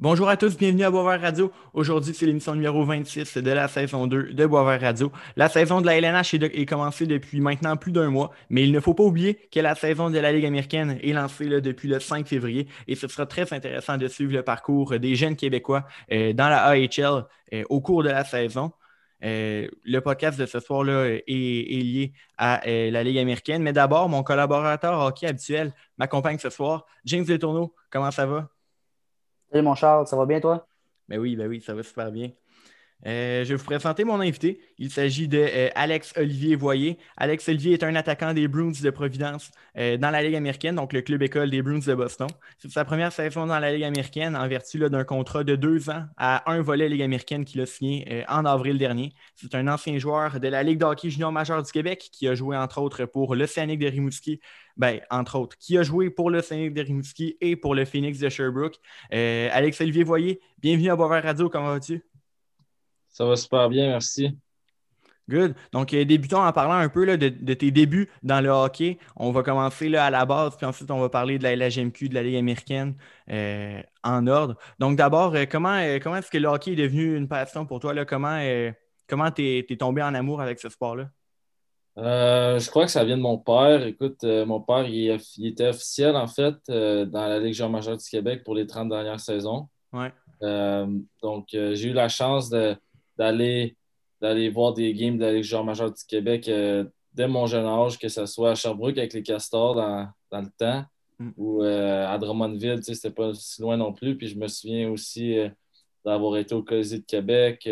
Bonjour à tous, bienvenue à Boisvert Radio. Aujourd'hui, c'est l'émission numéro 26 de la saison 2 de Boisvert Radio. La saison de la LNH est, commencée depuis maintenant plus d'un mois, mais il ne faut pas oublier que la saison de la Ligue américaine est lancée depuis le 5 février et ce sera très intéressant de suivre le parcours des jeunes Québécois euh, dans la AHL euh, au cours de la saison. Euh, le podcast de ce soir-là est, lié à la Ligue américaine, mais d'abord, mon collaborateur hockey habituel m'accompagne ce soir. James Letourneau, comment ça va? Salut mon Charles, ça va bien toi? Ben oui, ben oui, ça va super bien. Euh, je vais vous présenter mon invité. Il s'agit de euh, Alex Olivier Voyer. Alex Olivier est un attaquant des Bruins de Providence euh, dans la Ligue américaine, donc le club école des Bruins de Boston. C'est sa première saison dans la Ligue américaine en vertu d'un contrat de deux ans à un volet Ligue américaine qu'il a signé en avril dernier. C'est un ancien joueur de la Ligue de hockey junior majeur du Québec qui a joué entre autres pour l'Océanique de Rimouski, ben, entre autres, qui a joué pour l'Océanique de Rimouski et pour le Phoenix de Sherbrooke. Alex Olivier Voyer, bienvenue à Boisvert Radio, comment vas-tu? Ça va super bien, merci. Good. Donc, euh, débutons en parlant un peu là, de, de tes débuts dans le hockey. On va commencer là, à la base, puis ensuite, on va parler de la LHMQ, de la Ligue américaine euh, en ordre. Donc, d'abord, euh, comment, comment est-ce que le hockey est devenu une passion pour toi? Là? Comment euh, comment t'es es tombé en amour avec ce sport-là? Euh, je crois que ça vient de mon père. Écoute, mon père, il, était officiel, en fait, dans la Ligue junior majeure du Québec pour les 30 dernières saisons. Ouais. Donc, j'ai eu la chance de- d'aller d'aller voir des games de la Ligue majeure du Québec euh, dès mon jeune âge, que ce soit à Sherbrooke avec les Castors dans, dans le temps Mm. ou euh, à Drummondville, tu sais, c'était pas si loin non plus. Puis je me souviens aussi euh, d'avoir été au Colisée de Québec,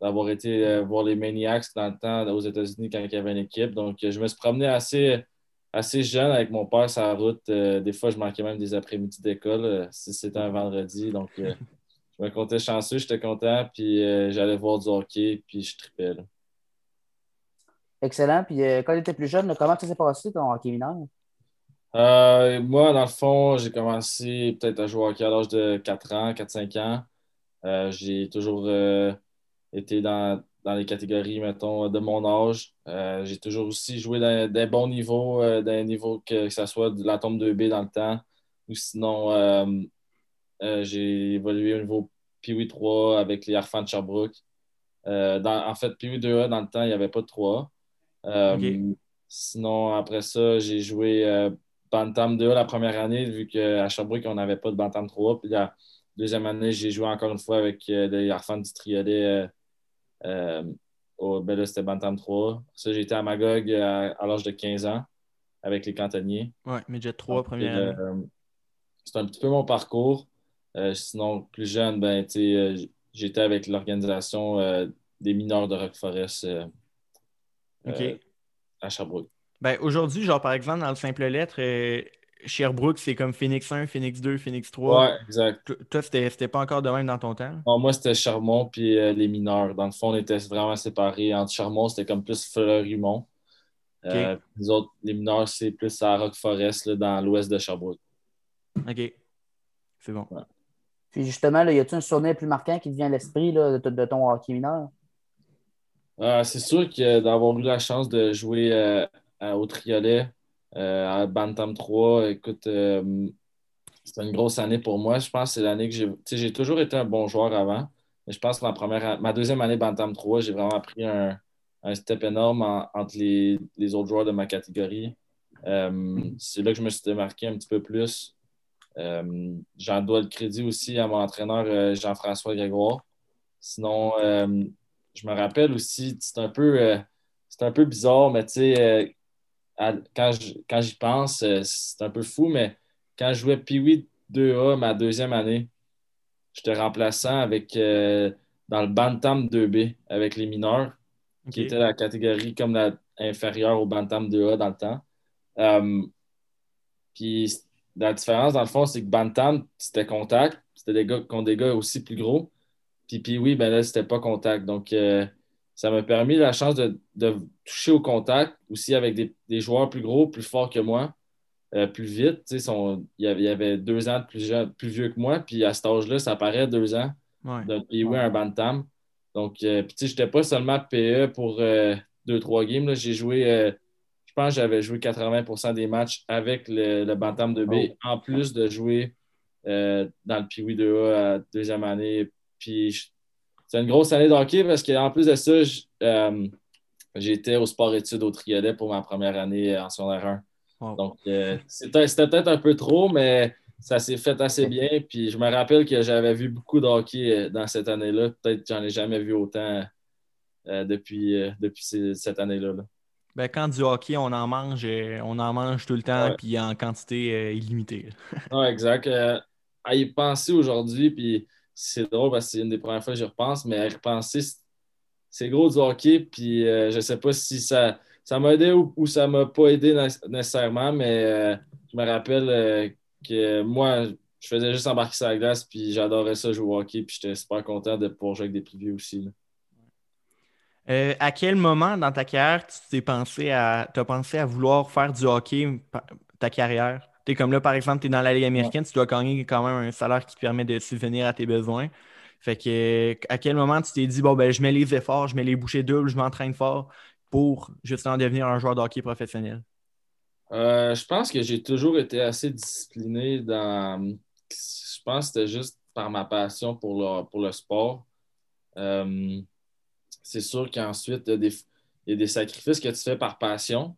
d'avoir été voir les Maniacs dans le temps aux États-Unis quand il y avait une équipe. Donc, je me suis promené assez, assez jeune avec mon père sur la route. Des fois, je manquais même des après-midi d'école si c'était un vendredi. Donc, je me comptais chanceux, j'étais content. Puis, euh, j'allais voir du hockey, puis je tripais. là. Excellent. Puis euh, quand tu étais plus jeune, comment ça s'est passé ton hockey mineur? Euh, moi, dans le fond, j'ai commencé peut-être à jouer au hockey à l'âge de 4 ans, 4-5 ans. J'ai toujours été dans, dans les catégories, mettons, de mon âge. J'ai toujours aussi joué dans des bons niveaux, dans un niveau que, que ce soit de la tombe 2B dans le temps, ou sinon, j'ai évolué au niveau Pee-Wee 3 avec les Harfans de Sherbrooke. Euh, dans- en fait, Pee-Wee 2A, dans le temps, il n'y avait pas de 3A. Euh. Sinon, après ça, j'ai joué euh, Bantam 2 la première année, vu qu'à Sherbrooke, on n'avait pas de Bantam 3. Puis la deuxième année, j'ai joué encore une fois avec euh, les Harfans du Triolet. euh, euh, au- ben là, c'était Bantam 3. Ça, j'ai été à Magog à, à l'âge de 15 ans avec les cantonniers. Ouais, Midget 3, Donc, première euh, c'est un petit peu mon parcours. Euh, sinon, plus jeune, ben, euh, j'étais avec l'organisation euh, des mineurs de Rock Forest à Sherbrooke. Ben, aujourd'hui, genre, par exemple, dans le simple lettre, Sherbrooke, c'est comme Phoenix 1, Phoenix 2, Phoenix 3. Ouais, exact. Toi, c'était pas encore de même dans ton temps? Non, moi, c'était Charmont puis euh, les mineurs. Dans le fond, on était vraiment séparés. Entre Charmont, c'était comme plus Fleurimont. Euh, Les autres, les mineurs, c'est plus à Rock Forest, là, dans l'ouest de Sherbrooke. OK. C'est bon. Puis justement, là, y a-t-il un souvenir plus marquant qui te vient à l'esprit de, ton hockey mineur? Euh, c'est sûr que d'avoir eu la chance de jouer euh, au Triolet, euh, à Bantam 3, écoute, euh, c'était une grosse année pour moi. Je pense que c'est l'année que j'ai. J'ai toujours été un bon joueur avant, mais je pense que ma, première, ma deuxième année Bantam 3, j'ai vraiment pris un, step énorme en- entre les, autres joueurs de ma catégorie. C'est là que je me suis démarqué un petit peu plus. Euh, J'en dois le crédit aussi à mon entraîneur euh, Jean-François Grégoire. Sinon, euh, je me rappelle aussi, c'est un peu, c'est un peu bizarre, mais tu sais, euh, quand j'y pense, euh, c'est un peu fou, mais quand je jouais Pee-Wee 2A, ma deuxième année, j'étais remplaçant avec, euh, dans le Bantam 2B avec les mineurs, qui était la catégorie comme la inférieure au Bantam 2A dans le temps. Puis la différence, dans le fond, c'est que Bantam, c'était contact. C'était des gars contre des gars aussi plus gros. Puis, puis oui, ben là, c'était pas contact. Donc, euh, ça m'a permis la chance de, de toucher au contact aussi avec des, des joueurs plus gros, plus forts que moi, euh, plus vite. Il y avait, y avait deux ans de plus, jeune- plus vieux que moi. Puis à cet âge-là, ça paraît deux ans Ouais. de PE un Bantam. Donc, euh, puis tu sais, j'étais pas seulement PE pour euh, deux, trois games. J'ai joué, pense que j'avais joué 80% des matchs avec le, le Bantam 2B, en plus de jouer dans le Pee-Wee 2A à deuxième année. Puis c'est une grosse année de hockey parce qu'en plus de ça, j'étais au sport-études au Triolet pour ma première année en secondaire 1. Donc, c'était peut-être un peu trop, mais ça s'est fait assez bien. Puis je me rappelle que j'avais vu beaucoup de hockey dans cette année-là. Peut-être que j'en ai jamais vu autant depuis, depuis cette année-là. Là. Ben, quand du hockey, on en mange, euh, on en mange tout le temps, puis en quantité euh, illimitée. oui, exact. Euh, à y penser aujourd'hui, puis c'est drôle parce que c'est une des premières fois que j'y repense, mais à y repenser, c'est gros du hockey, puis je sais pas si ça ça m'a aidé ou, ou ça m'a pas aidé nécessairement, mais je me rappelle que moi, je faisais juste embarquer sur la glace, puis j'adorais ça jouer au hockey, puis j'étais super content de pouvoir jouer avec des privés aussi. Euh, à quel moment dans ta carrière tu t'es pensé à, as pensé à vouloir faire du hockey ta carrière? Es comme là, par exemple, tu es dans la Ligue américaine, tu dois gagner quand même un salaire qui te permet de subvenir à tes besoins. Fait que à quel moment tu t'es dit bon ben je mets les efforts, je mets les bouchées doubles, je m'entraîne fort pour justement devenir un joueur de hockey professionnel? Euh, je pense que j'ai toujours été assez discipliné dans. Je pense que c'était juste par ma passion pour le, pour le sport. Euh, c'est sûr qu'ensuite, il y, a des sacrifices que tu fais par passion.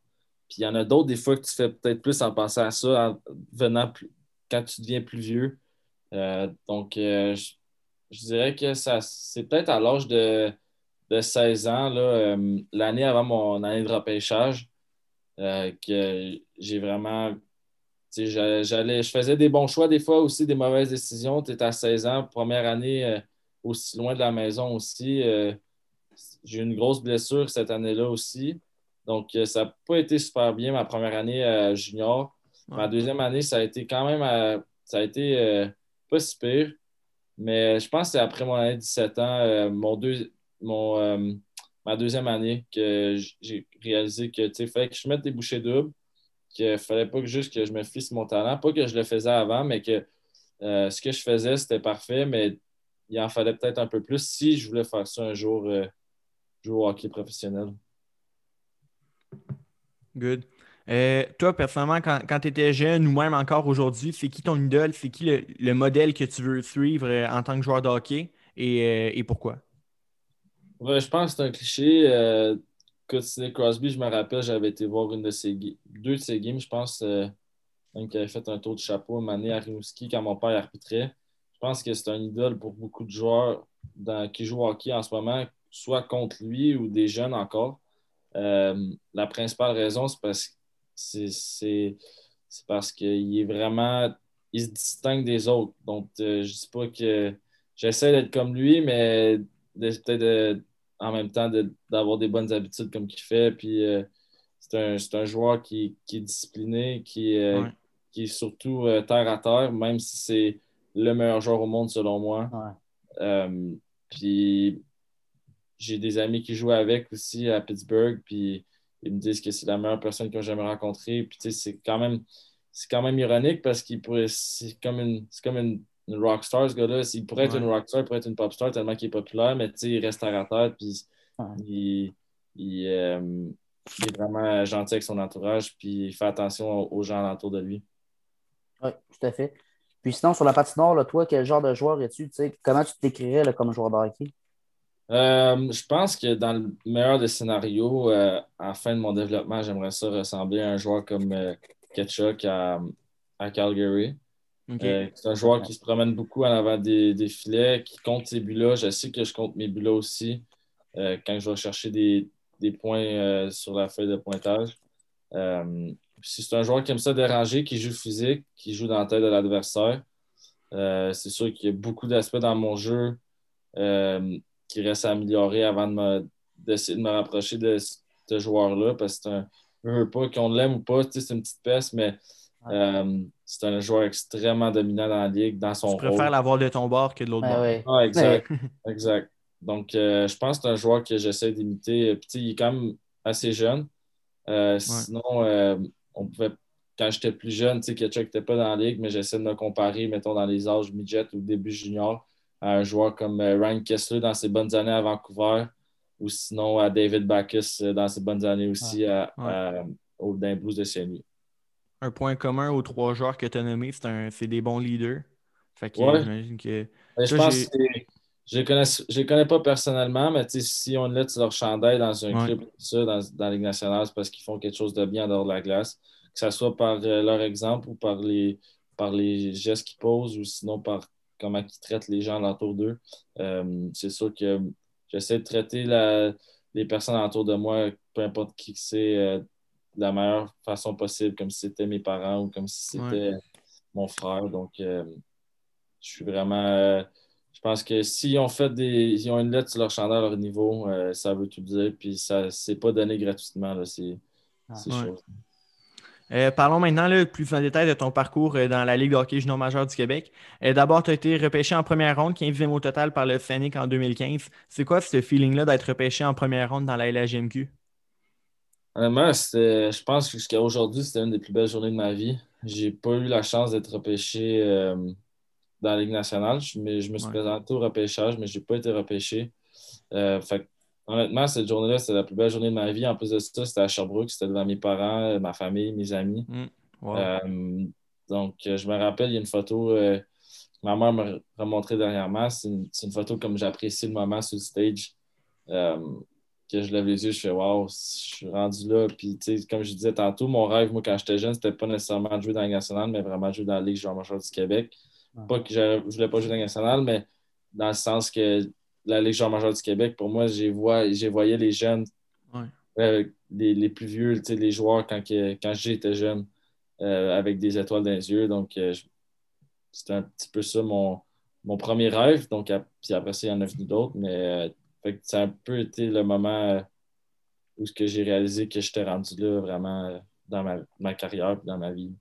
Puis il y en a d'autres, des fois, que tu fais peut-être plus en pensant à ça, en venant quand tu deviens plus vieux. Euh, donc, euh, je, dirais que ça c'est peut-être à l'âge de, 16 ans, euh, l'année avant mon année de repêchage, que j'ai vraiment. J'allais, je faisais des bons choix, des fois aussi des mauvaises décisions. Tu es à 16 ans, première année aussi loin de la maison aussi. J'ai eu une grosse blessure cette année-là aussi. Donc, euh, ça n'a pas été super bien ma première année euh, junior. Ma deuxième année, ça a été quand même euh, ça a été pas si pire. Mais je pense que c'est après mon année de 17 ans, mon deux, mon, ma deuxième année, que j'ai réalisé que il fallait que je mette des bouchées doubles, qu'il ne fallait pas que juste que je me fisse mon talent. Pas que je le faisais avant, mais que ce que je faisais, c'était parfait, mais il en fallait peut-être un peu plus si je voulais faire ça un jour jouer au hockey professionnel. Good. Euh, toi, personnellement, quand, tu étais jeune ou même encore aujourd'hui, c'est qui ton idole? C'est qui le, modèle que tu veux suivre euh, en tant que joueur de hockey? Et, euh, pourquoi? je pense que c'est un cliché. Sidney Crosby, je me rappelle, j'avais été voir une de ses deux de ses games, je pense, un qui avait fait un tour de chapeau une année à Rimouski quand mon père arbitrait. Je pense que c'est un idole pour beaucoup de joueurs qui jouent au hockey en ce moment, soit contre lui ou des jeunes encore. Euh, la principale raison, c'est parce c'est parce qu'il est vraiment il se distingue des autres. Donc, euh, je ne dis pas que j'essaie d'être comme lui, mais peut-être en même temps d'avoir des bonnes habitudes comme qu'il fait. Puis euh, c'est un, joueur qui, est discipliné, qui, qui est surtout terre à terre, même si c'est le meilleur joueur au monde selon moi. puis j'ai des amis qui jouent avec aussi à Pittsburgh, puis ils me disent que c'est la meilleure personne qu'ils ont jamais rencontrée. Puis tu sais, c'est quand même c'est quand même ironique parce qu'il pourrait c'est comme une c'est comme une, rockstar ce gars-là. Il pourrait être une rockstar, il pourrait être une pop star tellement qu'il est populaire, mais tu sais, il reste à terre puis il, il, euh, il, est vraiment gentil avec son entourage, puis il fait attention aux gens autour de lui. Oui, tout à fait. Puis sinon, sur la patinoire, toi, quel genre de joueur es-tu? Comment tu te décrirais comme joueur de hockey? Euh, je pense que dans le meilleur des scénarios, euh, à la fin de mon développement, j'aimerais ça ressembler à un joueur comme euh, Ketchuk à, Calgary. c'est un joueur qui se promène beaucoup en avant des, filets, qui compte ses buts-là. Je sais que je compte mes buts-là aussi quand je vais chercher des, points sur la feuille de pointage. c'est un joueur qui aime ça déranger, qui joue physique, qui joue dans la tête de l'adversaire. c'est sûr qu'il y a beaucoup d'aspects dans mon jeu qui reste à améliorer avant d'essayer de, me rapprocher de ce joueur-là parce que c'est un. Je veux pas qu'on l'aime ou pas, c'est une petite peste, mais euh, c'est un joueur extrêmement dominant dans la ligue, dans son rôle. Tu préfères l'avoir de ton bord que de l'autre ben bord. Ah, exact. exact. Donc, euh, je pense que c'est un joueur que j'essaie d'imiter. Puis, il est quand même assez jeune. Euh, sinon, on pouvait, quand j'étais plus jeune, tu sais, Ketchuk n'était pas dans la ligue, mais j'essaie de me comparer, mettons, dans les âges midget ou début junior à un joueur comme euh, Ryan Kessler dans ses bonnes années à Vancouver ou sinon à David Bacchus euh, dans ses bonnes années aussi à, au Blues de saint Un point commun aux trois joueurs que tu as nommés, c'est des bons leaders. Fait que Ouais. que. Ben, je pense que je les connais, je connais pas personnellement, mais si on lettre sur leur chandail dans un Ouais. club comme ça, dans, dans la Ligue nationale, c'est parce qu'ils font quelque chose de bien dehors de la glace. Que ce soit par euh, leur exemple ou par les, par les gestes qu'ils posent ou sinon par comment ils traitent les gens alentour d'eux. Euh, c'est sûr que j'essaie de traiter la- les personnes autour de moi, peu importe qui c'est, euh, de la meilleure façon possible, comme si c'était mes parents ou comme si c'était mon frère. Donc, euh, je suis vraiment. je pense que s'ils ont fait des. Ils ont une lettre sur leur chandail à leur niveau, ça veut tout dire. Puis ça c'est pas donné gratuitement, là, ces, ces Ouais. Euh, parlons maintenant là, plus en détail de ton parcours euh, dans la Ligue de hockey junior majeur du Québec. Euh, D'abord, tu as été repêché en première ronde, 15e au total par le Scénic en 2015. C'est quoi ce feeling-là d'être repêché en première ronde dans la LHGMQ? Honnêtement, je pense que jusqu'à aujourd'hui, c'était une des plus belles journées de ma vie. J'ai pas eu la chance d'être repêché dans la Ligue nationale, Je- mais je me suis Ouais. présenté au repêchage, mais j'ai pas été repêché. Fait honnêtement, cette journée-là, c'était la plus belle journée de ma vie. En plus de ça, c'était à Sherbrooke, c'était devant mes parents, ma famille, mes amis. Wow. Euh, donc, euh, je me rappelle, il y a une photo euh, que ma mère m'a remontrée dernièrement. C'est une, c'est une photo comme j'apprécie le moment sur le stage. Euh, que je lève les yeux, je fais Waouh, je suis rendu là. Puis, tu sais, comme je disais tantôt, mon rêve, moi, quand j'étais jeune, c'était pas nécessairement de jouer dans la nationale, mais vraiment de jouer dans la Ligue joueur majeur du Québec. Pas que je voulais pas jouer dans la nationale, mais dans le sens que la Ligue joueur majeur du Québec, pour moi, j'ai voyé les jeunes, Ouais. euh, les, les plus vieux, les joueurs quand, quand j'étais jeune euh, avec des étoiles dans les yeux. Donc, euh, c'était un petit peu ça mon, mon premier rêve. Donc, puis après ça, il y en a venu d'autres. Mais fait que ça a un peu été le moment où j'ai réalisé que j'étais rendu là vraiment dans ma, ma carrière et dans ma vie.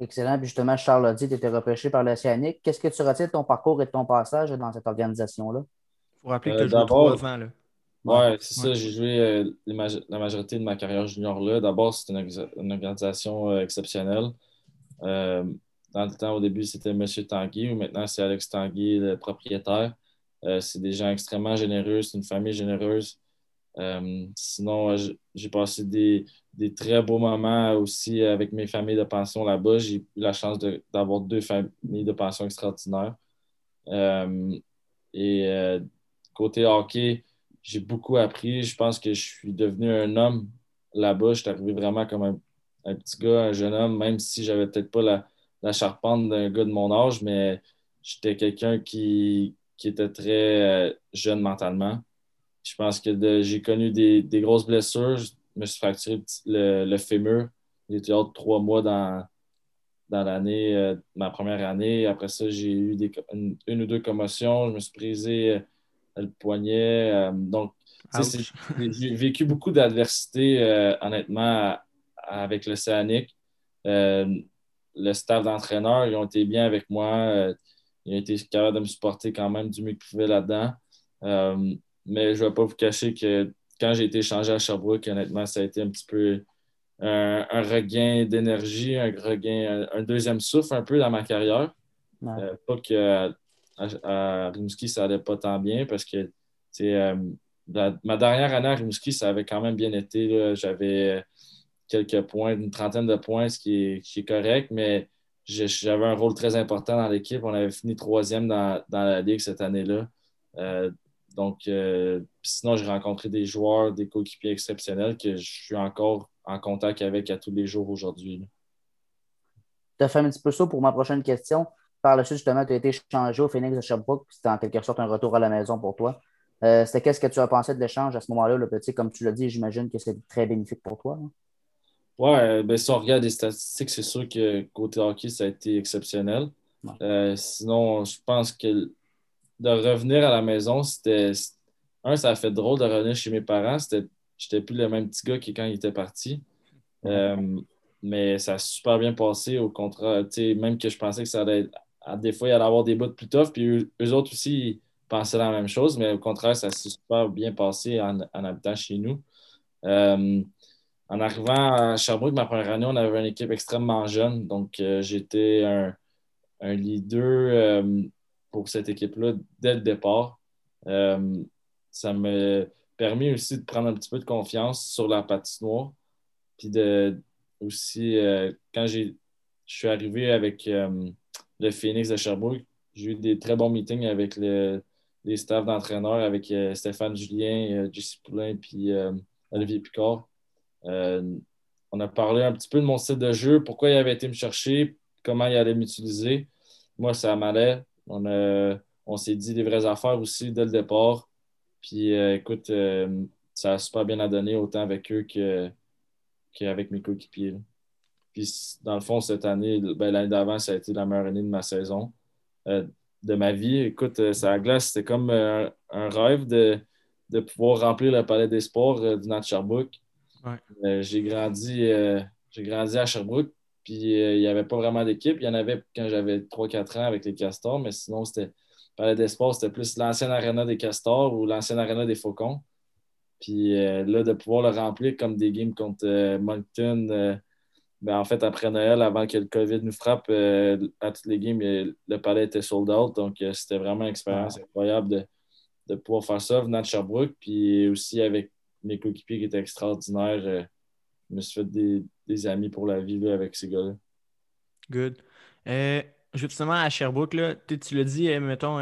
Excellent. Puis justement, Charles l'a dit, tu étais repêché par l'Océanique. Qu'est-ce que tu retiens de ton parcours et de ton passage dans cette organisation-là? Il faut rappeler que euh, tu as joué d'abord- trois ans. Là. Ouais, c'est Ouais. ça. J'ai joué euh, la majorité de ma carrière junior là. D'abord, c'était une, organisation euh, exceptionnelle. Euh, dans le temps, au début, c'était M. Tanguy, ou maintenant, c'est Alex Tanguy, le propriétaire. Euh, c'est des gens extrêmement généreux, c'est une famille généreuse. Euh, sinon, euh, j'ai passé des, très beaux moments aussi avec mes familles de pension là-bas. J'ai eu la chance d'avoir deux familles de pension extraordinaires. Euh, et côté hockey, j'ai beaucoup appris. Je pense que je suis devenu un homme là-bas. Je suis arrivé vraiment comme un, petit gars, un jeune homme, même si j'avais peut-être pas la, charpente d'un gars de mon âge, mais j'étais quelqu'un qui, était très jeune mentalement. Je pense que j'ai connu des, des grosses blessures. Je me suis fracturé le, fémur. J'ai été hors de trois mois dans, dans l'année, euh, ma première année. Après ça, j'ai eu des, une, une ou deux commotions. Je me suis brisé euh, le poignet. Euh, donc, j'ai vécu beaucoup d'adversité, honnêtement, avec l'Océanique. Le staff d'entraîneurs, ils ont été bien avec moi. Ils ont été capables de me supporter quand même du mieux qu'ils pouvaient là-dedans. Mais je ne vais pas vous cacher que quand j'ai été échangé à Sherbrooke, honnêtement, ça a été un petit peu un, un regain d'énergie, un regain, un, un deuxième souffle un peu dans ma carrière. Ouais. Euh, pas qu'à à, à Rimouski, ça allait pas tant bien parce que euh, la- ma dernière année à Rimouski, ça avait quand même bien été. J'avais quelques points, une trentaine de points, ce qui est, qui est correct, mais j'avais un rôle très important dans l'équipe. On avait fini troisième dans, dans la Ligue cette année-là. Euh, donc, euh, sinon, j'ai rencontré des joueurs, des coéquipiers exceptionnels que je suis encore en contact avec à tous les jours aujourd'hui. Tu as fait un petit peu ça pour ma prochaine question. Par la suite, justement, tu as été changé au Phoenix de Sherbrooke. C'était en quelque sorte un retour à la maison pour toi. Euh, C'était qu'est-ce que tu as pensé de l'échange à ce moment-là? Le petit, comme tu l'as dit, j'imagine que c'est très bénéfique pour toi. hein? Ouais, ben, si on regarde les statistiques, c'est sûr que côté hockey, ça a été exceptionnel. Ouais. Euh, sinon, je pense que de revenir à la maison, c'était. Un, ça a fait drôle de revenir chez mes parents. J'étais plus le même petit gars que quand il était parti. Euh, mais ça a super bien passé. Au contraire, tu sais, même que je pensais que ça allait être. à Des fois, il allait avoir des bouts plus tough. Puis eux, eux autres aussi, ils pensaient la même chose. Mais au contraire, ça s'est super bien passé en, en habitant chez nous. Euh, en arrivant à Sherbrooke, ma première année, on avait une équipe extrêmement jeune. Donc, euh, j'étais un, un leader pour cette équipe-là dès le départ. Euh, ça m'a permis aussi de prendre un petit peu de confiance sur la patinoire. Puis de aussi, euh, quand je suis arrivé avec, euh, le Phoenix de Sherbrooke. J'ai eu des très bons meetings avec les staffs d'entraîneurs, avec Stéphane Julien, Jesse Poulain puis Olivier Picard. on a parlé un petit peu de mon style de jeu, pourquoi il avait été me chercher, comment il allait m'utiliser. Moi, ça m'allait. On, on s'est dit des vraies affaires aussi dès le départ. Puis écoute, ça a super bien à donner autant avec eux qu'avec mes coéquipiers. Puis, dans le fond, cette année, ben, l'année d'avant, ça a été la meilleure année de ma saison, euh, de ma vie. Écoute, euh, ça glace, c'était comme euh, un rêve de, pouvoir remplir le palais des sports du Nat Sherbrooke. j'ai grandi, j'ai grandi à Sherbrooke, puis il n'y avait pas vraiment d'équipe. Il y en avait quand j'avais 3-4 ans avec les Castors, mais sinon, c'était palais des sports, c'était plus l'ancienne aréna des Castors ou l'ancienne aréna des Faucons. Puis là, de pouvoir le remplir comme des games contre Moncton, ben, en fait, après Noël, avant que le COVID nous frappe, euh, à toutes les games, le palais était sold out. Donc, euh, c'était vraiment une expérience incroyable de, pouvoir faire ça venant de Sherbrooke. Puis aussi avec mes coéquipiers qui étaient extraordinaires. Euh, je me suis fait des, amis pour la vie avec ces gars-là. Good. justement, à Sherbrooke, là, tu l'as dit, mettons,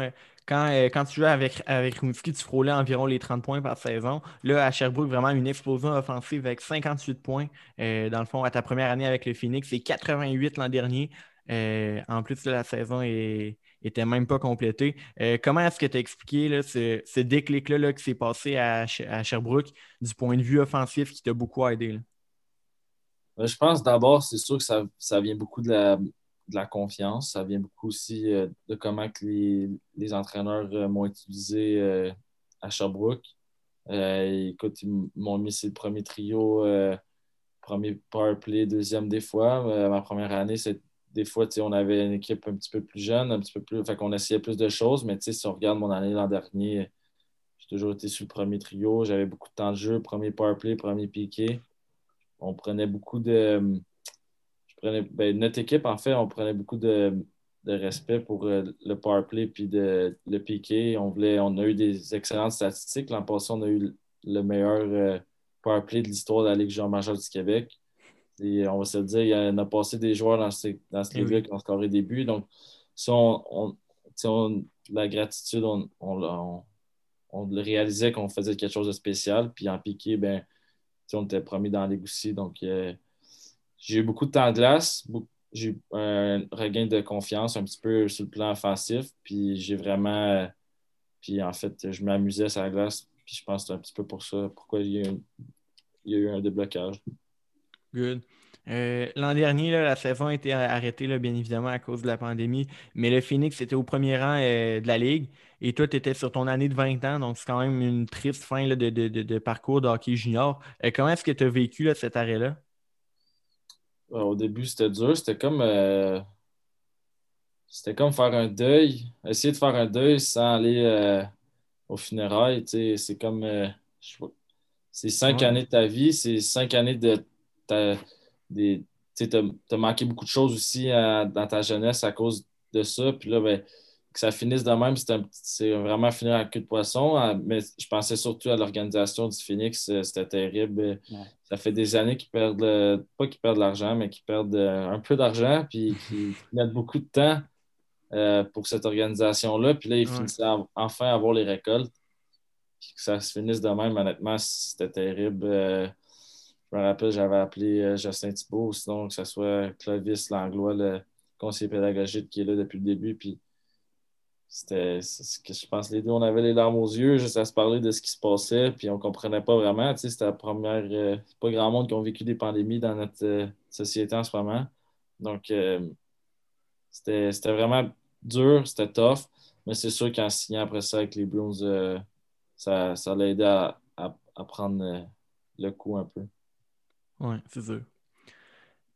euh, quand, tu jouais avec, avec tu frôlais environ les 30 points par saison. Là, à Sherbrooke, vraiment une explosion offensive avec 58 points. Euh, dans le fond, à ta première année avec le Phoenix, c'est 88 l'an dernier. Euh, en plus, la saison n'était même pas complétée. comment est-ce que tu as expliqué ce, déclic-là qui s'est passé à, Sherbrooke du point de vue offensif qui t'a beaucoup aidé? Je pense d'abord, c'est sûr que ça, ça, vient beaucoup de la, de la confiance. Ça vient beaucoup aussi euh, de comment que les, entraîneurs euh, m'ont utilisé euh, à Sherbrooke. écoute, ils m'ont mis sur le premier trio, premier power play, deuxième des fois. ma première année, c'est des fois, on avait une équipe un petit peu plus jeune, un petit peu plus. Fait qu'on essayait plus de choses, mais si on regarde mon année l'an dernier, j'ai toujours été sur le premier trio. J'avais beaucoup de temps de jeu, premier power play, premier piqué. On prenait beaucoup de ben, notre équipe, en fait, on prenait beaucoup de, respect pour euh, le power play puis de, le piqué. On, voulait, on a eu des excellentes statistiques. L'an passé, on a eu le meilleur euh, power play de l'histoire de la Ligue jean majeure du Québec. Et on va se le dire, il y en a passé des joueurs dans, ce, dans cette eh ligue qui ont scoré des buts. Donc, si on, la gratitude, on, on, le réalisait qu'on faisait quelque chose de spécial. Puis en piqué, ben, on était promis dans la Ligue. Donc, euh, j'ai eu beaucoup de temps de glace, j'ai eu un regain de confiance un petit peu sur le plan offensif, puis j'ai vraiment. Puis en fait, je m'amusais sur la glace, puis je pense que c'est un petit peu pour ça, pourquoi il y a eu, un déblocage. Good. Euh, l'an dernier, la saison a été arrêtée, bien évidemment, à cause de la pandémie. Mais le Phoenix était au premier rang euh, de la Ligue. Et toi, tu étais sur ton année de 20 ans. Donc, c'est quand même une triste fin de, parcours de hockey junior. Euh, comment est-ce que tu as vécu cet arrêt-là? au début, c'était dur. C'était comme. C'était comme faire un deuil. Essayer de faire un deuil sans aller au funérailles. C'est comme. C'est cinq années de ta vie. C'est cinq années de. Ta, tu as, manqué beaucoup de choses aussi dans ta jeunesse à cause de ça. Puis là, ben, que ça finisse de même, c'est vraiment finir à queue de poisson. Ah, mais je pensais surtout à l'organisation du Phoenix. Euh, c'était terrible. Ça fait des années qu'ils perdent, pas qu'ils perdent de l'argent, mais qu'ils perdent euh, un peu d'argent, puis qu'ils mettent beaucoup de temps euh, pour cette organisation-là. Puis là, ils finissent enfin à avoir les récoltes. Puis que ça se finisse de même, honnêtement, c'était terrible. Je me rappelle, j'avais appelé Justin Thibault, sinon que ce soit Clovis Langlois, le conseiller pédagogique qui est là depuis le début. Puis c'était ce que je pense les deux on avait les larmes aux yeux juste à se parler de ce qui se passait puis on comprenait pas vraiment c'était la première euh, pas grand monde qui ont vécu des pandémies dans notre euh, société en ce moment donc euh, c'était vraiment dur c'était tough mais c'est sûr qu'en signant après ça avec les Bruins ça, l'a aidé à, prendre le coup un peu oui c'est sûr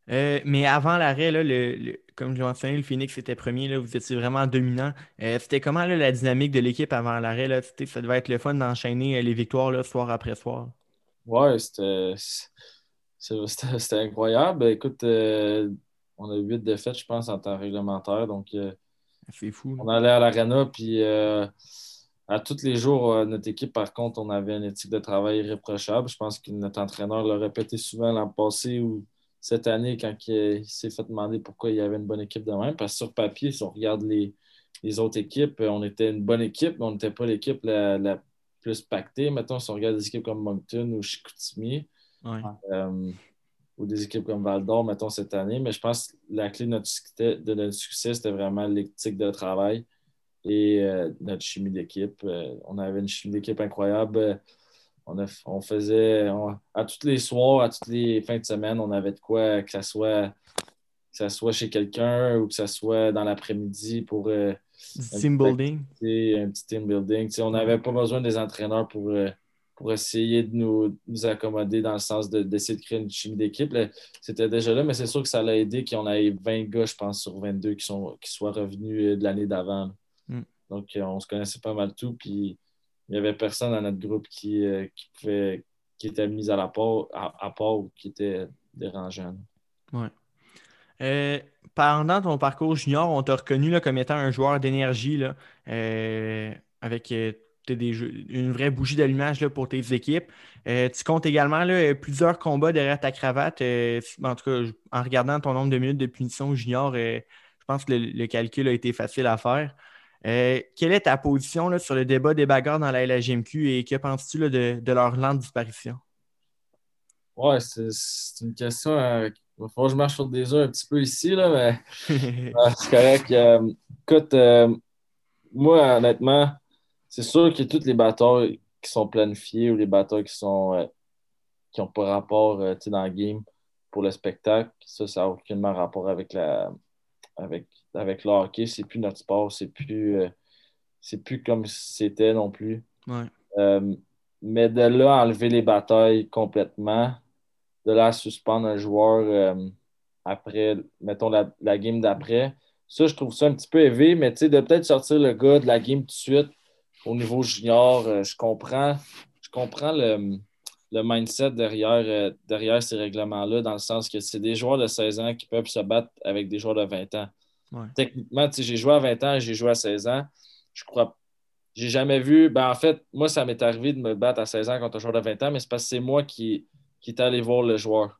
mais avant l'arrêt, le, comme je l'ai mentionné, le Phoenix était premier, là, vous étiez vraiment dominant. Euh, c'était comment la dynamique de l'équipe avant l'arrêt? Ça devait être le fun d'enchaîner euh, les victoires là, soir après soir. Ouais, c'était incroyable. Écoute, euh, on a eu huit défaites, je pense, en temps réglementaire. Donc, c'est fou. On allait à l'arena, puis à tous les jours, notre équipe, par contre, on avait une éthique de travail irréprochable. Je pense que notre entraîneur l'a répété souvent l'an passé où cette année quand il, s'est fait demander pourquoi il y avait une bonne équipe de même. Parce que sur papier, si on regarde les, autres équipes, on était une bonne équipe, mais on n'était pas l'équipe la, plus pactée. Mettons, si on regarde des équipes comme Moncton ou Chicoutimi, euh, ou des équipes comme Val d'Or, mettons, cette année. Mais je pense que la clé de notre, succès, c'était vraiment l'éthique de travail et euh, notre chimie d'équipe. Euh, on avait une chimie d'équipe incroyable. On, faisait à tous les soirs, à toutes les fins de semaine, on avait de quoi que ça soit, que soit chez quelqu'un ou que ce soit dans l'après-midi pour euh, team building. Un petit team building. on n'avait pas besoin des entraîneurs pour, pour essayer de nous, accommoder dans le sens d'essayer de, créer une chimie d'équipe. C'était déjà là, mais c'est sûr que ça l'a aidé qu'on ait 20 gars, je pense, sur 22 qui, sont, qui soient revenus de l'année d'avant. Donc, euh, on se connaissait pas mal tout. Puis, il n'y avait personne dans notre groupe qui, euh, qui, pouvait, était mis à la part, à, ou qui était dérangeant. Ouais. Euh, pendant ton parcours junior, on t'a reconnu là, comme étant un joueur d'énergie avec une vraie bougie d'allumage pour tes équipes. tu comptes également là, plusieurs combats derrière ta cravate. en tout cas, en regardant ton nombre de minutes de punition junior, je pense que le, calcul a été facile à faire. Euh, quelle est ta position sur le débat des bagarres dans la LHMQ et que penses-tu de, leur lente disparition? Ouais, c'est une question. Euh, il va falloir que je marche sur des œufs un petit peu ici, là, mais c'est correct. Euh, écoute, moi, honnêtement, c'est sûr que toutes les batailles qui sont planifiées ou les batailles qui sont qui n'ont pas rapport dans le game pour le spectacle, ça, ça n'a aucunement rapport avec la avec avec le hockey, c'est plus notre sport, c'est plus, euh, c'est plus comme c'était non plus. Euh, mais de là enlever les batailles complètement, de là suspendre un joueur euh, après, mettons la, game d'après, ça, je trouve ça un petit peu élevé, mais tu sais, de peut-être sortir le gars de la game tout de suite au niveau junior, je comprends, je comprends le, mindset derrière, derrière ces règlements-là, dans le sens que c'est des joueurs de 16 ans qui peuvent se battre avec des joueurs de 20 ans. Techniquement, j'ai joué à 20 ans, j'ai joué à 16 ans. Je crois. J'ai jamais vu. Ben, en fait, moi, ça m'est arrivé de me battre à 16 ans contre un joueur de 20 ans, mais c'est parce que c'est moi qui, qui est allé voir le joueur.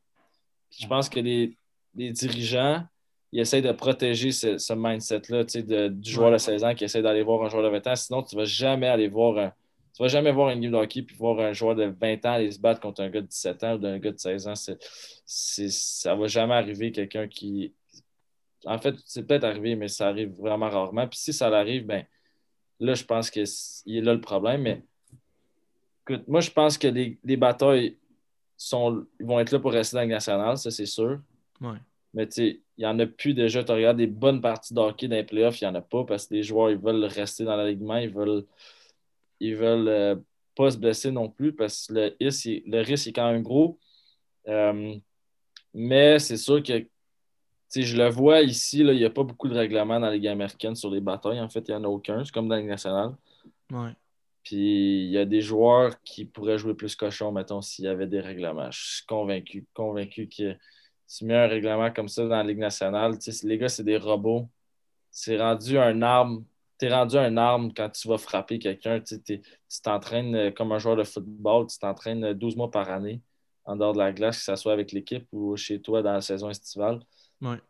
je pense que les, dirigeants, ils essayent de protéger ce, mindset-là du joueur de 16 ans qui essaie d'aller voir un joueur de 20 ans. Sinon, tu ne vas jamais aller voir un. Tu vas jamais voir un game de hockey puis voir un joueur de 20 ans aller se battre contre un gars de 17 ans ou un gars de 16 ans. C'est, ça ne va jamais arriver quelqu'un qui en fait, c'est peut-être arrivé, mais ça arrive vraiment rarement. Puis si ça arrive, ben là, je pense qu'il est là le problème. Mais écoute, moi, je pense que les, batailles sont, vont être là pour rester dans la nationale, ça, c'est sûr. Mais tu sais, il n'y en a plus déjà. Tu regardes des bonnes parties de hockey dans les playoffs, il n'y en a pas parce que les joueurs, ils veulent rester dans l'alignement, ils veulent, ils veulent euh, pas se blesser non plus parce que le, risque, le risque est quand même gros. Euh, mais c'est sûr que je le vois ici, il n'y a pas beaucoup de règlements dans la Ligue américaine sur les batailles. En fait, il n'y en a aucun. C'est comme dans la Ligue nationale. Puis il y a des joueurs qui pourraient jouer plus cochon, mettons, s'il y avait des règlements. Je suis convaincu, convaincu que si tu mets un règlement comme ça dans la Ligue nationale, les gars, c'est des robots. C'est rendu un arme. Tu es rendu un arme quand tu vas frapper quelqu'un. Tu t'entraînes euh, comme un joueur de football, tu t'entraînes 12 mois par année en dehors de la glace, que ce soit avec l'équipe ou chez toi dans la saison estivale.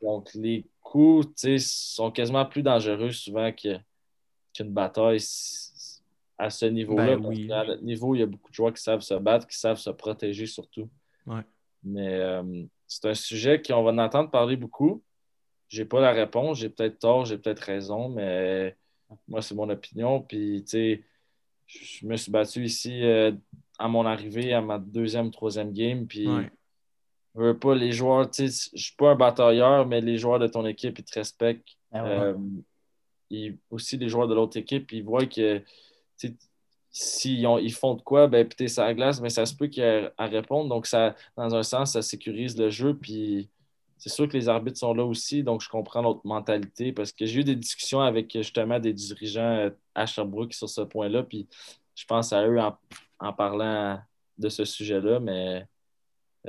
Donc, les coups sont quasiment plus dangereux souvent qu'une bataille à ce niveau-là. Ben à notre niveau, il y a beaucoup de joueurs qui savent se battre, qui savent se protéger surtout. Mais euh, c'est un sujet qu'on va en entendre parler beaucoup. J'ai pas la réponse, j'ai peut-être tort, j'ai peut-être raison, mais moi, c'est mon opinion. Puis, tu sais, je me suis battu ici euh, à mon arrivée, à ma deuxième, troisième game. Puis, pas les joueurs, tu sais, je suis pas un batailleur, mais les joueurs de ton équipe, ils te respectent. Ah euh, aussi, les joueurs de l'autre équipe, ils voient que s'ils ils font de quoi, ben péter sa glace, mais ça se peut qu'il y ait à répondre. Donc, ça, dans un sens, ça sécurise le jeu. Puis c'est sûr que les arbitres sont là aussi, donc je comprends notre mentalité parce que j'ai eu des discussions avec justement des dirigeants euh, à Sherbrooke sur ce point-là. Puis je pense à eux en parlant de ce sujet-là, mais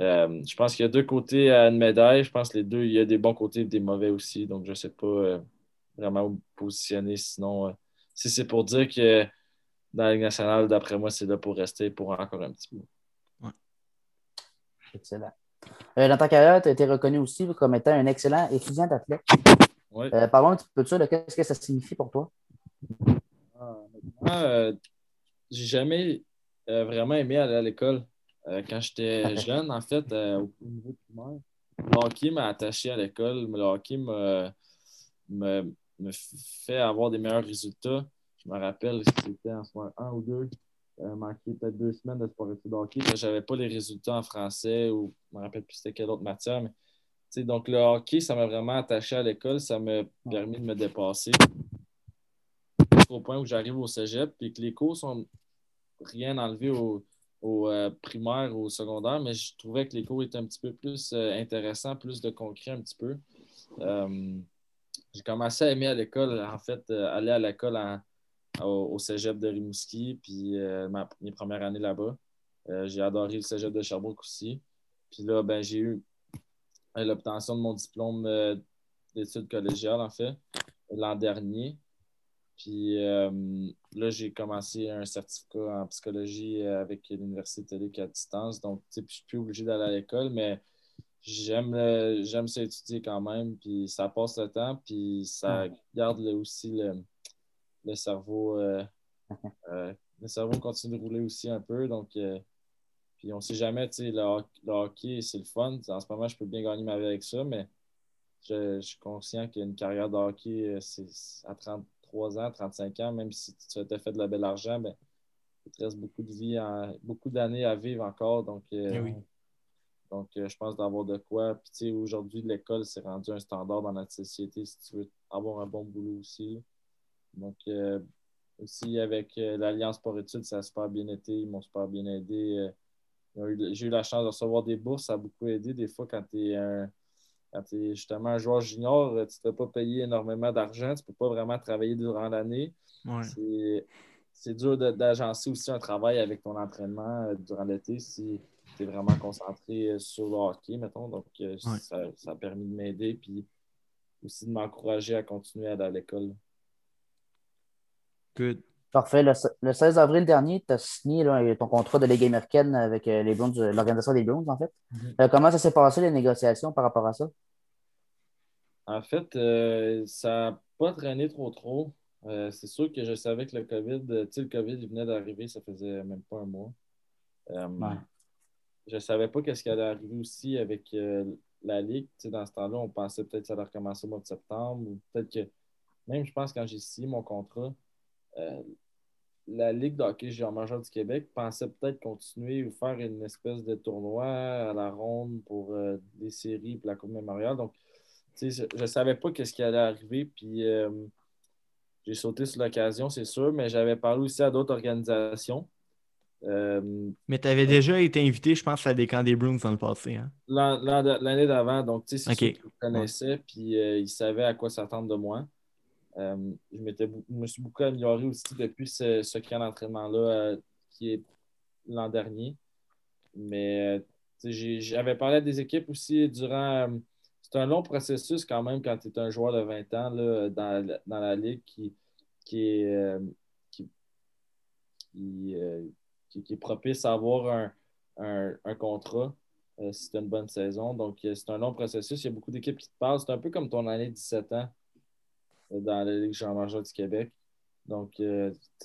euh, je pense qu'il y a deux côtés à une médaille. Je pense que les deux, il y a des bons côtés et des mauvais aussi. Donc, je ne sais pas euh, vraiment où positionner. Sinon, euh, si c'est pour dire que dans la Ligue nationale, d'après moi, c'est là pour rester pour encore un petit peu. Excellent. dans ta carrière, tu as été reconnu aussi comme étant un excellent étudiant d'athlète. parlons un petit peu de ça. Qu'est-ce que ça signifie pour toi? Ah, j'ai jamais vraiment aimé aller à l'école. Quand j'étais jeune, en fait, au niveau primaire, le hockey m'a attaché à l'école. Le hockey me, fait avoir des meilleurs résultats. Je me rappelle, c'était en soir un ou deux. Euh, manqué peut-être deux semaines de sport études hockey. Je n'avais pas les résultats en français ou je ne me rappelle plus c'était quelle autre matière. Mais, donc, le hockey, ça m'a vraiment attaché à l'école. Ça m'a permis de me dépasser au point où j'arrive au cégep et que les cours sont rien enlevés au, au euh, primaire ou au secondaire, mais je trouvais que les cours étaient un petit peu plus euh, intéressants, plus de concret un petit peu. Euh, j'ai commencé à aimer à l'école, en fait, aller à l'école au, cégep de Rimouski, puis mes premières années là-bas. j'ai adoré le cégep de Sherbrooke aussi. Puis là, ben, j'ai eu l'obtention de mon diplôme d'études collégiales, en fait, l'an dernier. Puis euh, là, j'ai commencé un certificat en psychologie avec l'Université de à distance. Donc, je ne suis plus obligé d'aller à l'école, mais j'aime j'aime ça étudier quand même. Puis ça passe le temps, puis ça garde aussi le, cerveau. Euh, euh, le cerveau continue de rouler aussi un peu. Donc, puis on ne sait jamais, tu sais, le, hockey, c'est le fun. En ce moment, je peux bien gagner ma vie avec ça, mais je, je suis conscient qu'une carrière de hockey, c'est à 30 33 ans, 35 ans, même si tu as fait de la belle argent, ben, il te reste beaucoup de vie, beaucoup d'années à vivre encore. Donc, euh, eh donc euh, je pense d'avoir de quoi. Puis, aujourd'hui, l'école, s'est rendu un standard dans notre société si tu veux avoir un bon boulot aussi. Donc, euh, aussi avec l'Alliance pour études, ça a super bien été. Ils m'ont super bien aidé. J'ai eu la chance de recevoir des bourses, ça a beaucoup aidé. Des fois, quand tu es un quand tu es justement un joueur junior, tu ne peux pas payer énormément d'argent, tu ne peux pas vraiment travailler durant l'année. C'est dur d'agencer aussi un travail avec ton entraînement euh, durant l'été si tu es vraiment concentré euh, sur le hockey, mettons. Donc, euh, ça, a permis de m'aider puis aussi de m'encourager à continuer à aller à l'école. Good. Parfait. Le, 16 avril dernier, tu as signé ton contrat de Ligue américaine avec les l'organisation des Browns, en fait. Mm-hmm. comment ça s'est passé, les négociations par rapport à ça? En fait, euh, ça n'a pas traîné trop trop. Euh, c'est sûr que je savais que le COVID, tu sais, le COVID venait d'arriver, ça faisait même pas un mois. Euh, je ne savais pas qu'est-ce qui allait arriver aussi avec la Ligue. dans ce temps-là, on pensait peut-être que ça allait recommencer au mois de septembre ou peut-être que, même je pense quand j'ai signé mon contrat, la Ligue d'hockey junior majeur du Québec pensait peut-être continuer ou faire une espèce de tournoi à la ronde pour des séries pour la Coupe mémoriale. Donc, je ne savais pas ce qui allait arriver, puis euh, j'ai sauté sur l'occasion, c'est sûr, mais j'avais parlé aussi à d'autres organisations. Euh, mais tu avais déjà été invité, je pense, à des camps des Bruins dans le passé. Hein? L'année d'avant, donc tu sais, c'est okay. connaissais, puis euh, ils savaient à quoi s'attendre de moi. Je, me suis beaucoup amélioré aussi depuis ce, ce camp d'entraînement-là qui est l'an dernier. Mais j'avais parlé à des équipes aussi durant c'est un long processus quand même quand tu es un joueur de 20 ans dans, la ligue qui, est, euh, euh, propice à avoir un, un, contrat euh, si tu as une bonne saison. Donc, c'est un long processus. Il y a beaucoup d'équipes qui te parlent. C'est un peu comme ton année de 17 ans dans la Ligue jean du Québec. Donc,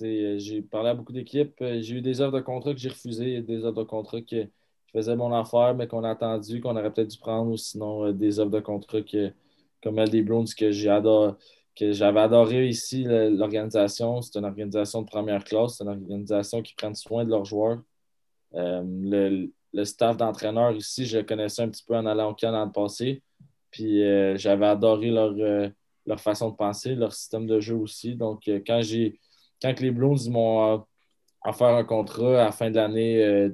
j'ai parlé à beaucoup d'équipes. J'ai eu des offres de contrat que j'ai refusées, des offres de contrat que faisait mon affaire, mais qu'on a attendu, qu'on aurait peut-être dû prendre, ou sinon euh, des offres de contrat que, comme des Browns que j'avais adoré ici, l'organisation. C'est une organisation de première classe, c'est une organisation qui prend soin de leurs joueurs. Euh, le, staff d'entraîneurs ici, je connaissais un petit peu en allant au Canada le passé. Puis euh, j'avais adoré leur, leur façon de penser, leur système de jeu aussi. Donc, quand j'ai quand les Blues m'ont offert un contrat à la fin de l'année